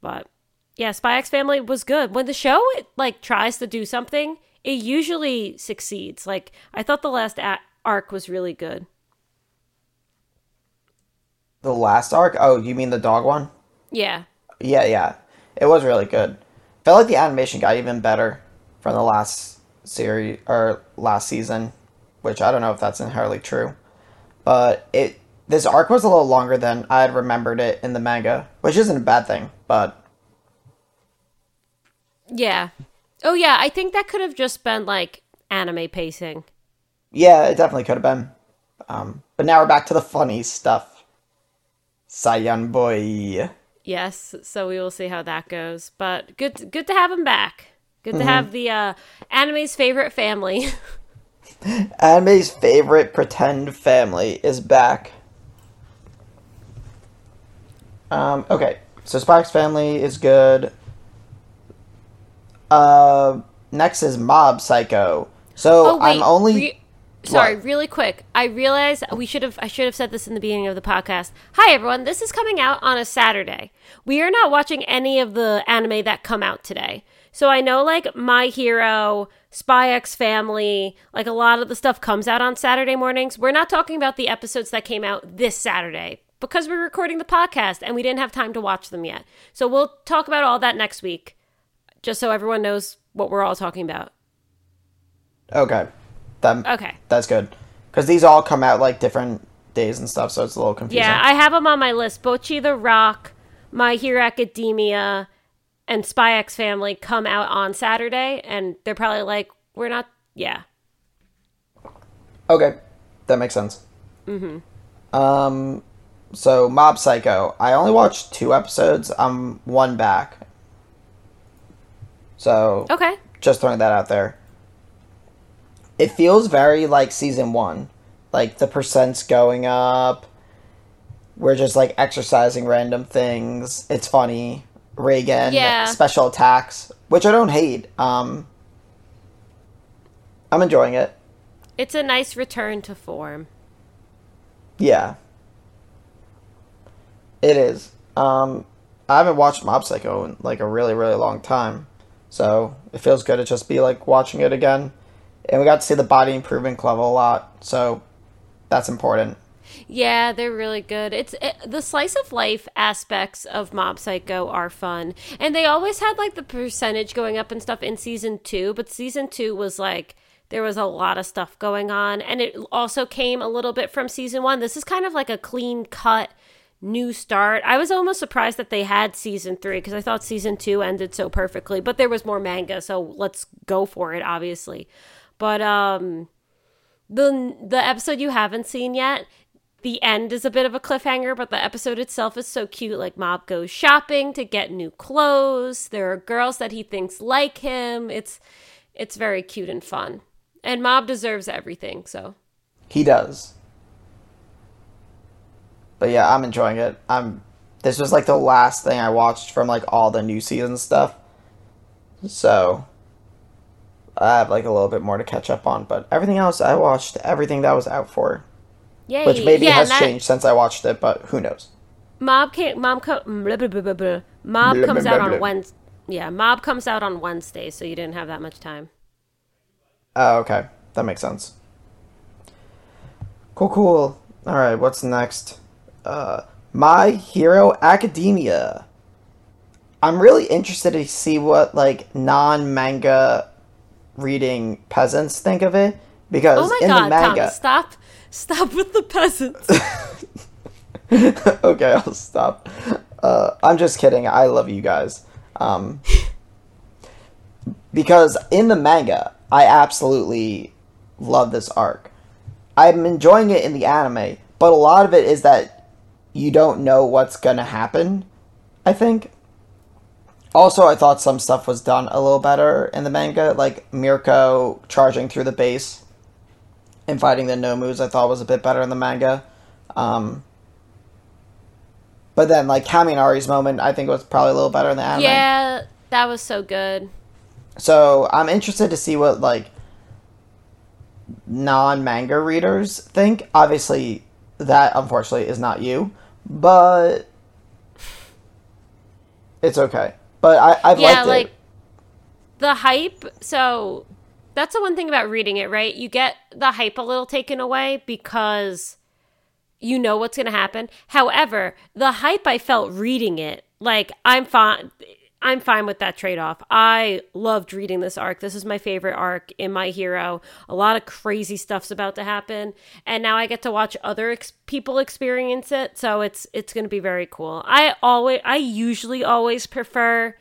But yeah, Spy X Family was good. When the show it, like tries to do something, it usually succeeds. Like I thought the last a- arc was really good. The last arc? Oh, you mean the dog one? Yeah. Yeah, yeah. It was really good. Felt like the animation got even better from the last series or last season, which I don't know if that's entirely true. But it this arc was a little longer than I had remembered it in the manga, which isn't a bad thing, but Yeah. Oh yeah, I think that could have just been like anime pacing. yeah, it definitely could have been. Um, but now we're back to the funny stuff. Saiyan boy. Yes, so we will see how that goes. But good good to have him back. Good to have the uh, anime's favorite family. Anime's favorite pretend family is back. Um, okay, so Spy X Family is good. Uh, next is Mob Psycho. So I'm only. Oh, re- sorry, What? really quick. I realize we should have I should have said this in the beginning of the podcast. Hi everyone, this is coming out on a Saturday. We are not watching any of the anime that come out today. So I know like My Hero, Spy X Family, like a lot of the stuff comes out on Saturday mornings. We're not talking about the episodes that came out this Saturday because we're recording the podcast and we didn't have time to watch them yet. So we'll talk about all that next week just so everyone knows what we're all talking about. okay, that, Okay. that's good. Because these all come out like different days and stuff, so it's a little confusing. Yeah, I have them on my list. Bocchi the Rock, My Hero Academia, and Spy X Family come out on Saturday, and they're probably like, we're not. Yeah. Okay, that makes sense. Mm-hmm. Um, so Mob Psycho. I only watched two episodes. I'm one back. So Okay. just throwing that out there. It feels very like season one, like the percents going up. We're just like exercising random things. It's funny. Reigen Yeah. special attacks, which I don't hate. Um, I'm enjoying it. It's a nice return to form. Yeah. It is. Um, I haven't watched Mob Psycho in like a really, really long time. So it feels good to just be like watching it again. And we got to see the body improvement club a lot. So that's important. Yeah, they're really good. It's it, the slice of life aspects of Mob Psycho are fun, and they always had like the percentage going up and stuff in season two. But season two was like there was a lot of stuff going on, and it also came a little bit from season one. This is kind of like a clean cut new start. I was almost surprised that they had season three because I thought season two ended so perfectly, but there was more manga, so let's go for it, obviously. But um, the the episode you haven't seen yet the end is a bit of a cliffhanger but the episode itself is so cute like mob goes shopping to get new clothes there are girls that he thinks like him it's it's very cute and fun and mob deserves everything so He does. But yeah, I'm enjoying it. I'm. This was like the last thing I watched from like all the new season stuff. So I have like a little bit more to catch up on, but everything else I watched everything that was out for, yeah which maybe yeah, has that- changed since I watched it, but who knows? mob can't mom co- blah, blah, blah, blah, blah. mob Blah, comes blah, out blah, on wednesday yeah mob comes out on wednesday so you didn't have that much time Oh, okay. That makes sense. Cool, cool. All right, what's next? Uh, My Hero Academia. I'm really interested to see what like non-manga reading peasants think of it because Oh my in god, the manga. Stop. Stop with the peasants. okay, I'll stop. Uh, I'm just kidding. I love you guys. Um, because in the manga, I absolutely love this arc. I'm enjoying it in the anime, but a lot of it is that you don't know what's going to happen, I think. Also, I thought some stuff was done a little better in the manga, like Mirko charging through the base and fighting the Nomus, I thought was a bit better in the manga. Um, but then, like Kaminari's moment, I think was probably a little better in the anime. yeah, that was so good. So I'm interested to see what like non-manga readers think. Obviously, that unfortunately is not you, but it's okay. But I, I've yeah, liked like it. the hype. So that's the one thing about reading it, right? You get the hype a little taken away because you know what's going to happen. However, the hype I felt reading it, like I'm fine. I'm fine with that trade off. I loved reading this arc. This is my favorite arc in My Hero. A lot of crazy stuff's about to happen, and now I get to watch other ex- people experience it. So it's it's going to be very cool. I always, I usually always prefer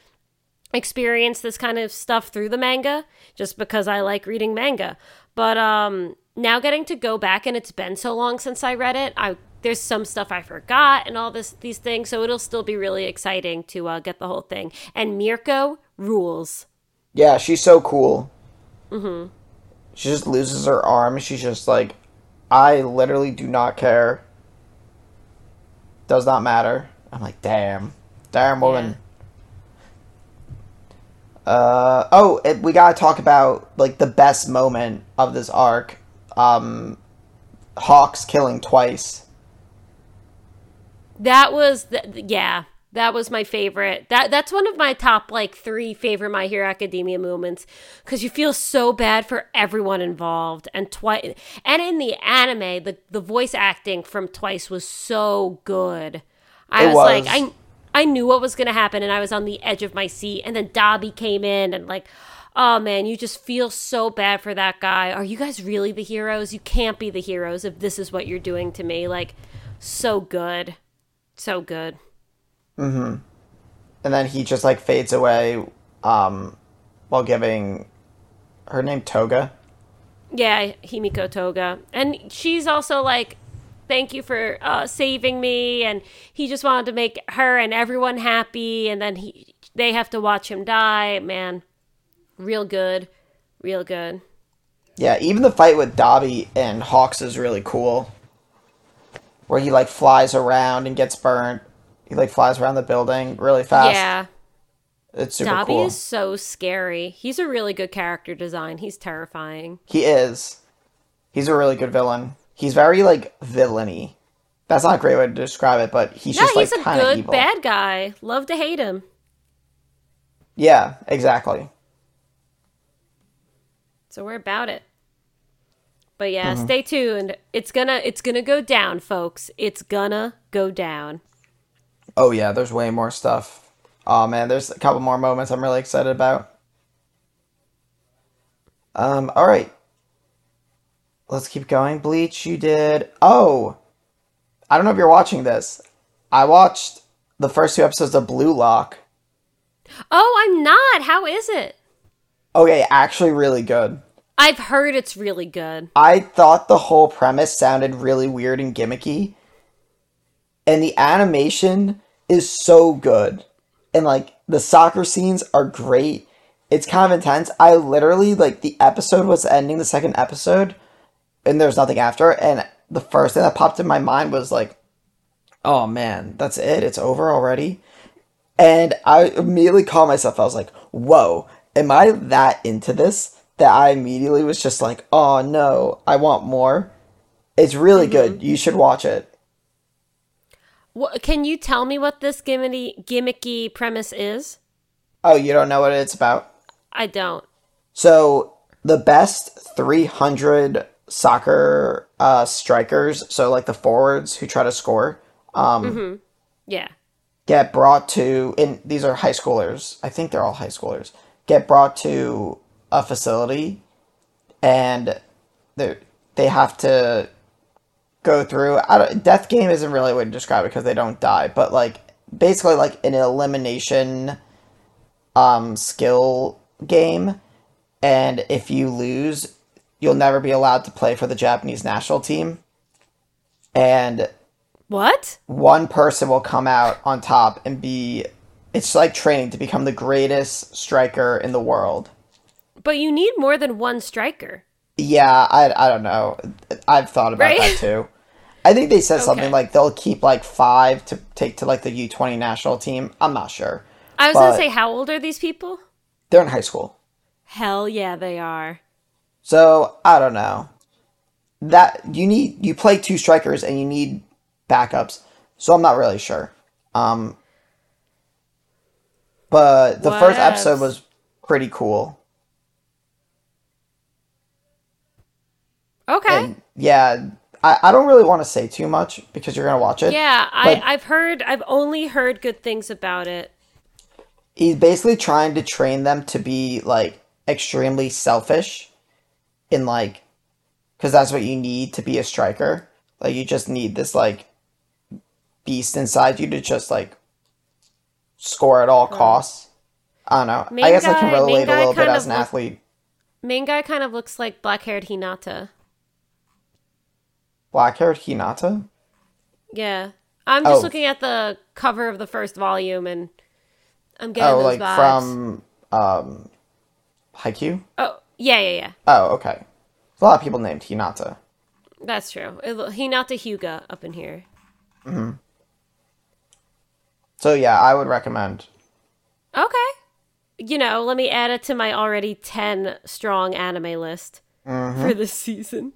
experience this kind of stuff through the manga just because I like reading manga. But um now getting to go back and it's been so long since I read it, I there's some stuff I forgot and all this these things, so it'll still be really exciting to uh, get the whole thing. And Mirko rules. Yeah, she's so cool. Mm-hmm. She just loses her arm. She's just like, I literally do not care. Does not matter. I'm like, damn, damn woman. Uh oh, it, we gotta talk about like the best moment of this arc. Um, Hawks killing twice. That was the, yeah, that was my favorite. That that's one of my top like 3 favorite My Hero Academia moments cuz you feel so bad for everyone involved and twice and in the anime the the voice acting from Twice was so good. I It was, like. I I knew what was going to happen and I was on the edge of my seat and then Dabi came in and like oh man, you just feel so bad for that guy. Are you guys really the heroes? You can't be the heroes if this is what you're doing to me. Like so good. So good. Mm-hmm. And then he just like fades away um while giving her name Toga. Yeah, Himiko Toga. And she's also like, thank you for uh, saving me. And he just wanted to make her and everyone happy. And then he, they have to watch him die. Man, real good. Real good. Yeah, even the fight with Dabi and Hawks is really cool. Where he like flies around and gets burnt. He like flies around the building really fast. Yeah. It's super Dabi cool. is so scary. He's a really good character design. He's terrifying. He is. He's a really good villain. He's very like villainy. That's not a great way to describe it, but he's No, just like he's a kind of good evil. bad guy. Love to hate him. Yeah, exactly. So we're about it. But yeah, Mm-hmm. stay tuned. It's gonna it's gonna go down, folks. It's gonna go down. Oh yeah, there's way more stuff. Oh man, there's a couple more moments I'm really excited about. Um, all right. Let's keep going. Bleach, you did. Oh, I don't know if you're watching this. I watched the first two episodes of Blue Lock. Oh, I'm not. How is it? Okay, actually, really good. I've heard it's really good. I thought the whole premise sounded really weird and gimmicky. And the animation is so good. And like the soccer scenes are great. It's kind of intense. I literally like the episode was ending the second episode and there's nothing after and the first thing that popped in my mind was like oh man, that's it. It's over already. And I immediately called myself. I was like, "Whoa, am I that into this?" That I immediately was just like, "Oh no, I want more." It's really good. You should watch it. Can you tell me what this gimmicky gimmicky premise is? Oh, you don't know what it's about? I don't. So the best 300 soccer uh, strikers, so like the forwards who try to score, um, Yeah. get brought to and these are high schoolers. I think they're all high schoolers. Get brought to a facility and they they have to go through I don't, death game isn't really a way to describe it because they don't die, but like basically like an elimination um skill game and if you lose, you'll never be allowed to play for the Japanese national team. And What? one person will come out on top and be it's like training to become the greatest striker in the world. But you need more than one striker. Yeah, I, I don't know. I've thought about Right? that too. I think they said something like they'll keep like five to take to like the U twenty national team. I'm not sure. I was But- gonna say, how old are these people? They're in high school. Hell yeah, they are. So I don't know. That you need you play two strikers and you need backups. So I'm not really sure. Um but the first episode was pretty cool. Okay. And yeah, I, I don't really want to say too much because you're gonna watch it. yeah, I, I've heard. I've only heard good things about it. he's basically trying to train them to be like extremely selfish in like because that's what you need to be a striker like you just need this like beast inside you to just like score at all costs i don't know Main i guess i can relate a little bit as an look- athlete Main guy kind of looks like black-haired Hinata. Black haired hinata Yeah, I'm just Oh. looking at the cover of the first volume, and I'm getting oh those like vibes. from um haikyuu Oh, yeah, yeah, yeah. oh okay There's a lot of people named hinata That's true. It, Hinata Hyuga up in here. Hmm So yeah i would recommend Okay. You know, let me add it to my already 10 strong anime list for this season.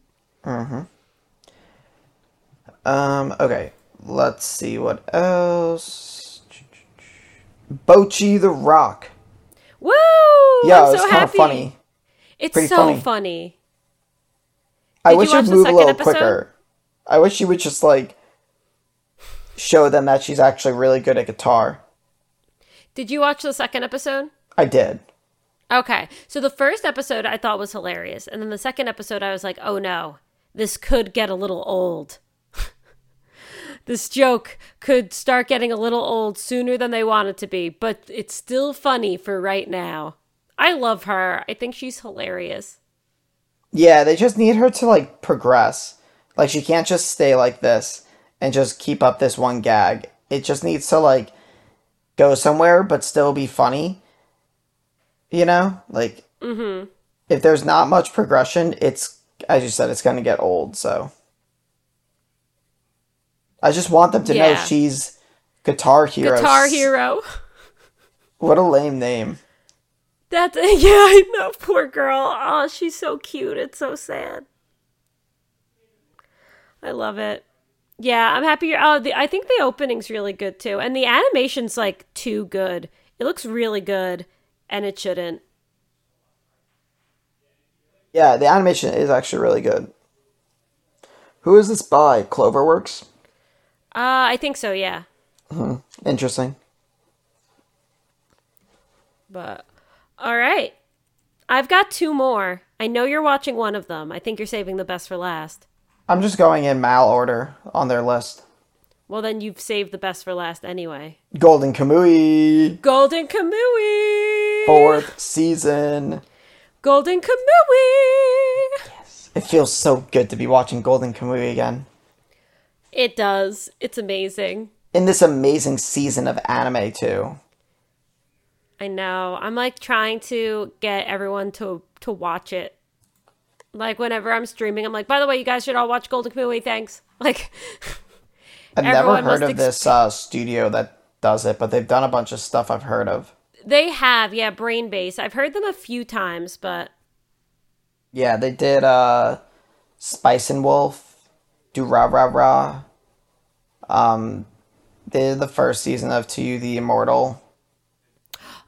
Um, okay. Let's see what else. Bocchi the Rock. Woo! Yeah, I'm it's so kind of happy. funny. It's Pretty so funny. funny. I Did wish you it would move a little episode? quicker. I wish she would just like show them that she's actually really good at guitar. Did you watch the second episode? I did. Okay. So the first episode I thought was hilarious. And then the second episode I was like, oh no, this could get a little old. This joke could start getting a little old sooner than they want it to be, but it's still funny for right now. I love her. I think she's hilarious. Yeah, they just need her to like progress. Like she can't just stay like this and just keep up this one gag. It just needs to like go somewhere but still be funny. You know? Like mm-hmm. if there's not much progression, it's as you said, it's gonna get old, so I just want them to know she's Guitar Hero. Guitar Hero. What a lame name. That's yeah, I know. Poor girl. Oh, she's so cute. It's so sad. I love it. Yeah, I'm happy. You're, oh, the, I think the opening's really good too, and the animation's like too good. It looks really good, and it shouldn't. Yeah, the animation is actually really good. Who is this by? Cloverworks? Uh, I think so. Yeah, Hmm. Interesting. but all right. I've got two more. I know you're watching one of them. I think you're saving the best for last. I'm just going in mal order on their list. Well, then you've saved the best for last anyway. Golden Kamui, Golden Kamui. fourth season. Golden Kamui. Yes. It feels so good to be watching Golden Kamui again. It does. It's amazing. In this amazing season of anime, too. I know. I'm like trying to get everyone to to watch it. Like whenever I'm streaming, I'm like, by the way, you guys should all watch Golden Kamui. Thanks. Like, I've never heard of ex- this uh, studio that does it, but they've done a bunch of stuff I've heard of. they have, yeah, Brain Base. I've heard them a few times, but Yeah, they did uh, Spice and Wolf, Durarara. Um, they did the first season of To You the Immortal.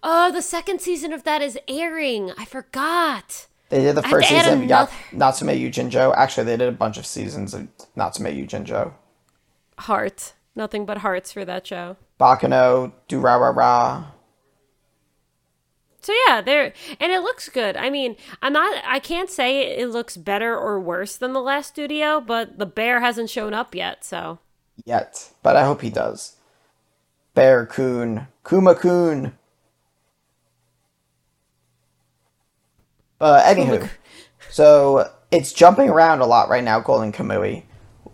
oh, the second season of that is airing. I forgot. They did the I first season of Ya- another- Natsume Yujincho. Actually, they did a bunch of seasons of Natsume Yujincho. Heart. Nothing but hearts for that show. Baccano, do ra ra ra. So yeah, there and it looks good. I mean, I'm not I can't say it looks better or worse than the last studio, but the bear hasn't shown up yet, so Yet. But I hope he does. Bear kun. Kuma kun. Uh, anywho, so it's jumping around a lot right now, Golden Kamui.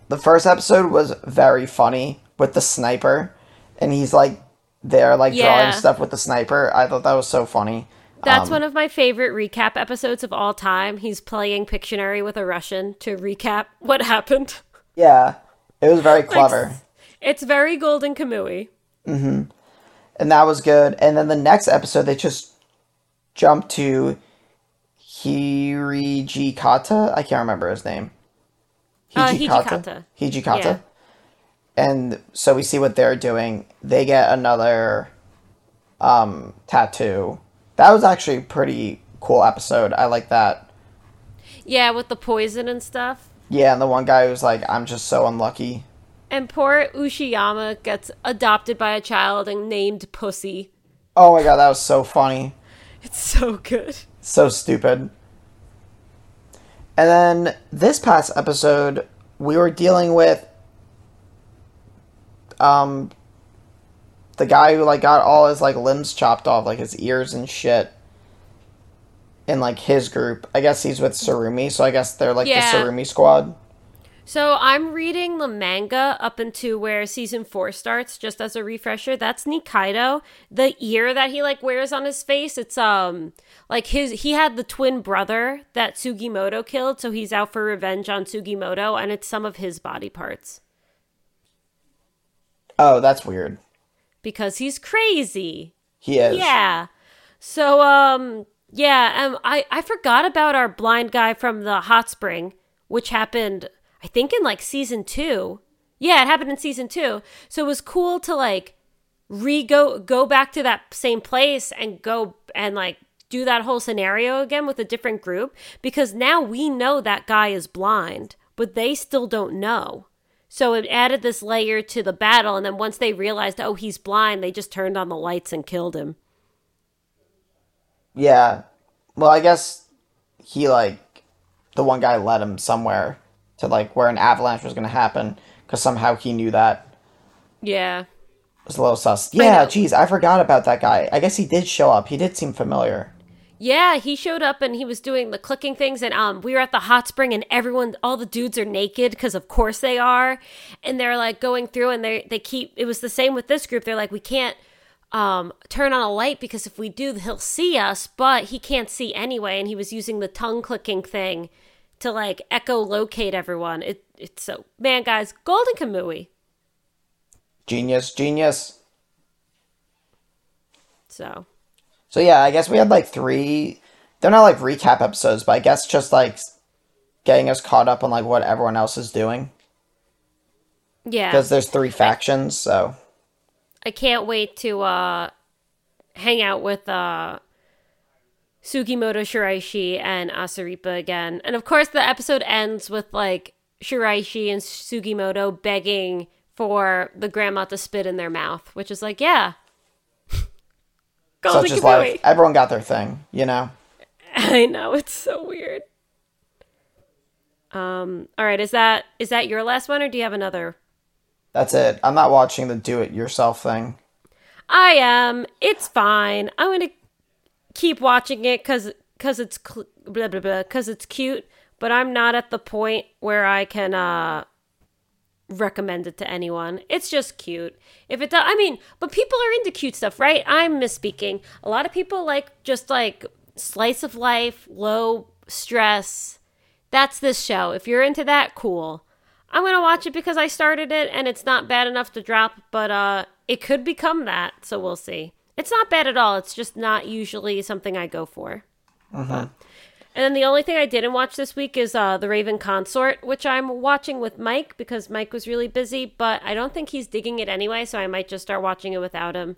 The first episode was very funny with the sniper, and he's like there, like Yeah. drawing stuff with the sniper. I thought that was so funny. that's Um, one of my favorite recap episodes of all time. He's playing Pictionary with a Russian to recap what happened. Yeah, it was very clever. It's very Golden Kamui. and that was good. And then the next episode, they just jumped to Hiriji Kata. I can't remember his name. Uh, Hijikata. Hijikata. Yeah. And so we see what they're doing. They get another um, tattoo. That was actually a pretty cool episode. I like that. Yeah, with the poison and stuff. Yeah, and the one guy who's like, I'm just so unlucky. And poor Ushiyama gets adopted by a child and named Pussy. Oh my god, that was so funny. It's so good. So stupid. And then this past episode, we were dealing with um the guy who like got all his like limbs chopped off, like his ears and shit. In like his group. I guess he's with Tsurumi, so I guess they're like Yeah. the Tsurumi squad. So I'm reading the manga up into where season four starts, just as a refresher. That's Nikaido. The ear that he like wears on his face, it's um like his he had the twin brother that Sugimoto killed, so he's out for revenge on Sugimoto, and it's some of his body parts. Oh, that's weird. Because he's crazy. He is. Yeah. So um yeah, um I I forgot about our blind guy from the hot spring, which happened I think in like season 2. Yeah, it happened in season 2. So it was cool to like re go go back to that same place and go and like do that whole scenario again with a different group because now we know that guy is blind, but they still don't know. So it added this layer to the battle, and then once they realized, oh, he's blind, they just turned on the lights and killed him. Yeah. Well, I guess he like the one guy led him somewhere to like where an avalanche was going to happen because somehow he knew that. Yeah. It was a little sus. Yeah, know. geez, I forgot about that guy. I guess he did show up. He did seem familiar. Yeah, he showed up and he was doing the clicking things, and um, we were at the hot spring, and everyone, all the dudes are naked because of course they are, and they're like going through, and they they keep. It was the same with this group. They're like, we can't um turn on a light because if we do, he'll see us, but he can't see anyway, and he was using the tongue clicking thing to like echolocate everyone. It it's so man, guys, Golden Kamui. Genius, genius. So So yeah, I guess we had like three. They're not like recap episodes, but I guess just like getting us caught up on like what everyone else is doing yeah, because there's three factions. So I can't wait to uh hang out with uh Sugimoto Shiraishi and Asirpa again. And of course the episode ends with like Shiraishi and Sugimoto begging for the grandma to spit in their mouth, which is like, yeah. Such is life. Everyone got their thing, you know. I know, it's so weird. Um all right, is that is that your last one or do you have another? That's it. I'm not watching the do it yourself thing. I am. It's fine. I'm gonna keep watching it because because it's cl- blah blah blah because it's cute. But I'm not at the point where I can uh recommend it to anyone. It's just cute. If it does, I mean, but people are into cute stuff, right? I'm misspeaking. A lot of people like just like slice of life, low stress. That's this show. If you're into that, cool. I'm gonna watch it because I started it and it's not bad enough to drop, but uh it could become that, so we'll see. It's not bad at all. It's just not usually something I go for. But- and then the only thing I didn't watch this week is uh The Raven Consort, which I'm watching with Mike because Mike was really busy, but I don't think he's digging it anyway, so I might just start watching it without him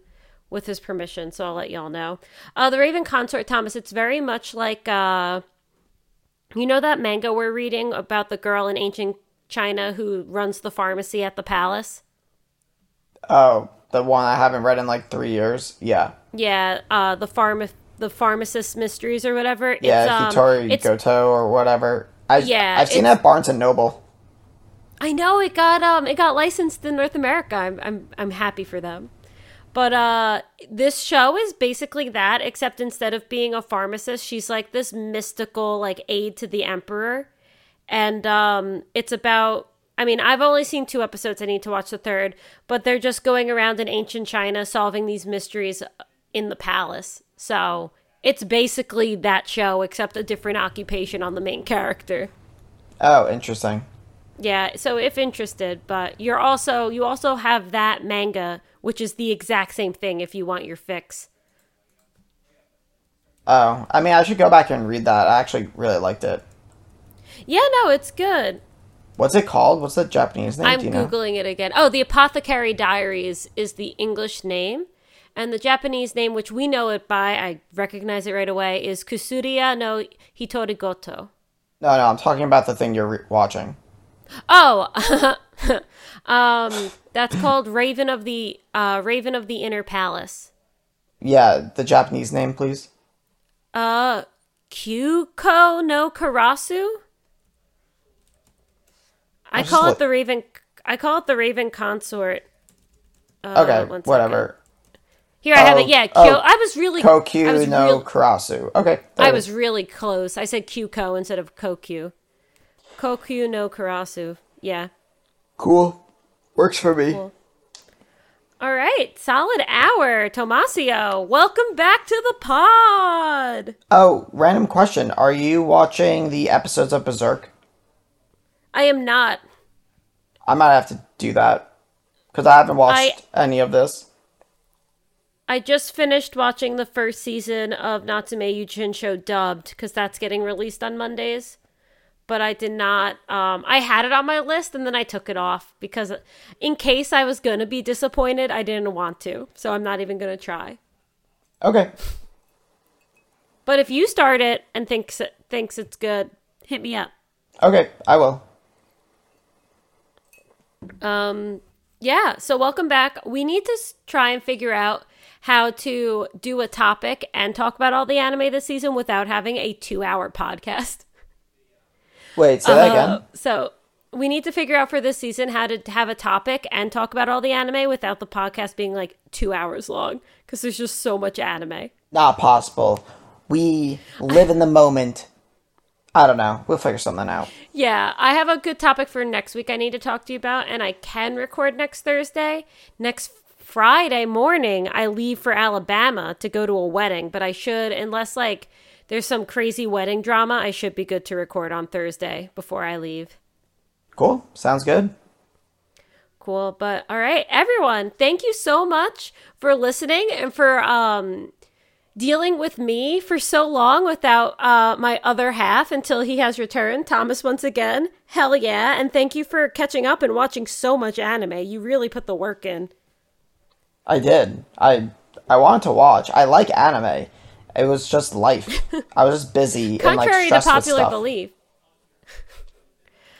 with his permission, so I'll let y'all know. Uh The Raven Consort, Thomas, it's very much like uh you know that manga we're reading about the girl in ancient China who runs the pharmacy at the palace? Oh, the one I haven't read in like three years. Yeah. Yeah, uh, the pharma the pharmacist mysteries or whatever. Yeah, it's, um, Hitori it's Goto or whatever. I, Yeah, I've seen that Barnes and Noble. I know it got um it got licensed in North America. I'm I'm I'm happy for them. But uh this show is basically that except instead of being a pharmacist, she's like this mystical like aide to the emperor. And um it's about I mean, I've only seen two episodes. I need to watch the third, but they're just going around in ancient China solving these mysteries in the palace. So, it's basically that show except a different occupation on the main character. Oh, interesting. Yeah, so if interested, but you're also you also have that manga, which is the exact same thing if you want your fix. Oh, I mean, I should go back and read that. I actually really liked it. Yeah, no, it's good. What's it called? What's the Japanese name? I'm you know? googling it again. Oh, the Apothecary Diaries is the English name, and the Japanese name, which we know it by, I recognize it right away, is Kusuriya no Hitori Goto. No, no, I'm talking about the thing you're re- watching. Oh, um, that's called Raven of the uh, Raven of the Inner Palace. Yeah, the Japanese name, please. Uh, Kyuko no Karasu. I just call look- it the Raven. I call it the Raven Consort. Uh, Okay, whatever. Here I have Oh, it. Yeah, oh, I was really. I was no real- Karasu. Okay. I was really close. I said Kyuko instead of Kokyu. Kokyu no Karasu. Yeah. cool. Works for me. Cool. All right, solid hour, Tomasio. Welcome back to the pod. Oh, random question. Are you watching the episodes of Berserk? I am not. I might have to do that because I haven't watched I- any of this. I just finished watching the first season of Natsume Yujincho dubbed because that's getting released on Mondays. But I did not. Um, I had it on my list and then I took it off because, in case I was gonna be disappointed, I didn't want to. So I'm not even gonna try. Okay. But if you start it and thinks it, thinks it's good, hit me up. Okay, I will. Um, yeah. So welcome back. We need to try and figure out how to do a topic and talk about all the anime this season without having a two-hour podcast. Wait, say that Uh, again. So we need to figure out for this season how to have a topic and talk about all the anime without the podcast being like two hours long because there's just so much anime. Not possible. We live in the moment. I don't know. We'll figure something out. Yeah, I have a good topic for next week I need to talk to you about, and I can record next Thursday. Next Friday morning, I leave for Alabama to go to a wedding, but I should, unless like there's some crazy wedding drama, I should be good to record on Thursday before I leave. Cool. Sounds good. Cool. But all right, everyone, thank you so much for listening and for um dealing with me for so long without uh my other half until he has returned. Thomas once again. Hell yeah. And thank you for catching up and watching so much anime. You really put the work in. I did. I I wanted to watch. I like anime. It was just life. I was just busy and like Contrary to popular belief.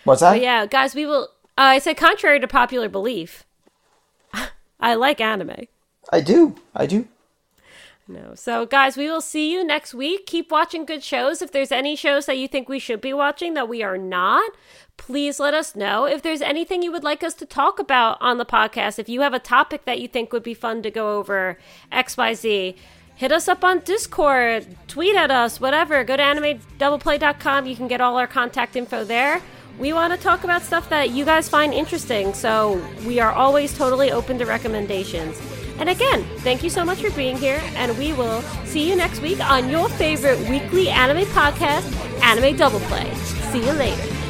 What's that? But yeah, guys, we will uh, I said contrary to popular belief. I like anime. I do. I do. No. So, guys, we will see you next week. Keep watching good shows. If there's any shows that you think we should be watching that we are not, please let us know. If there's anything you would like us to talk about on the podcast, if you have a topic that you think would be fun to go over, XYZ, hit us up on Discord, tweet at us, whatever. Go to animedoubleplay.com. You can get all our contact info there. We want to talk about stuff that you guys find interesting, so we are always totally open to recommendations. And again, thank you so much for being here, and we will see you next week on your favorite weekly anime podcast, Anime Double Play. See you later.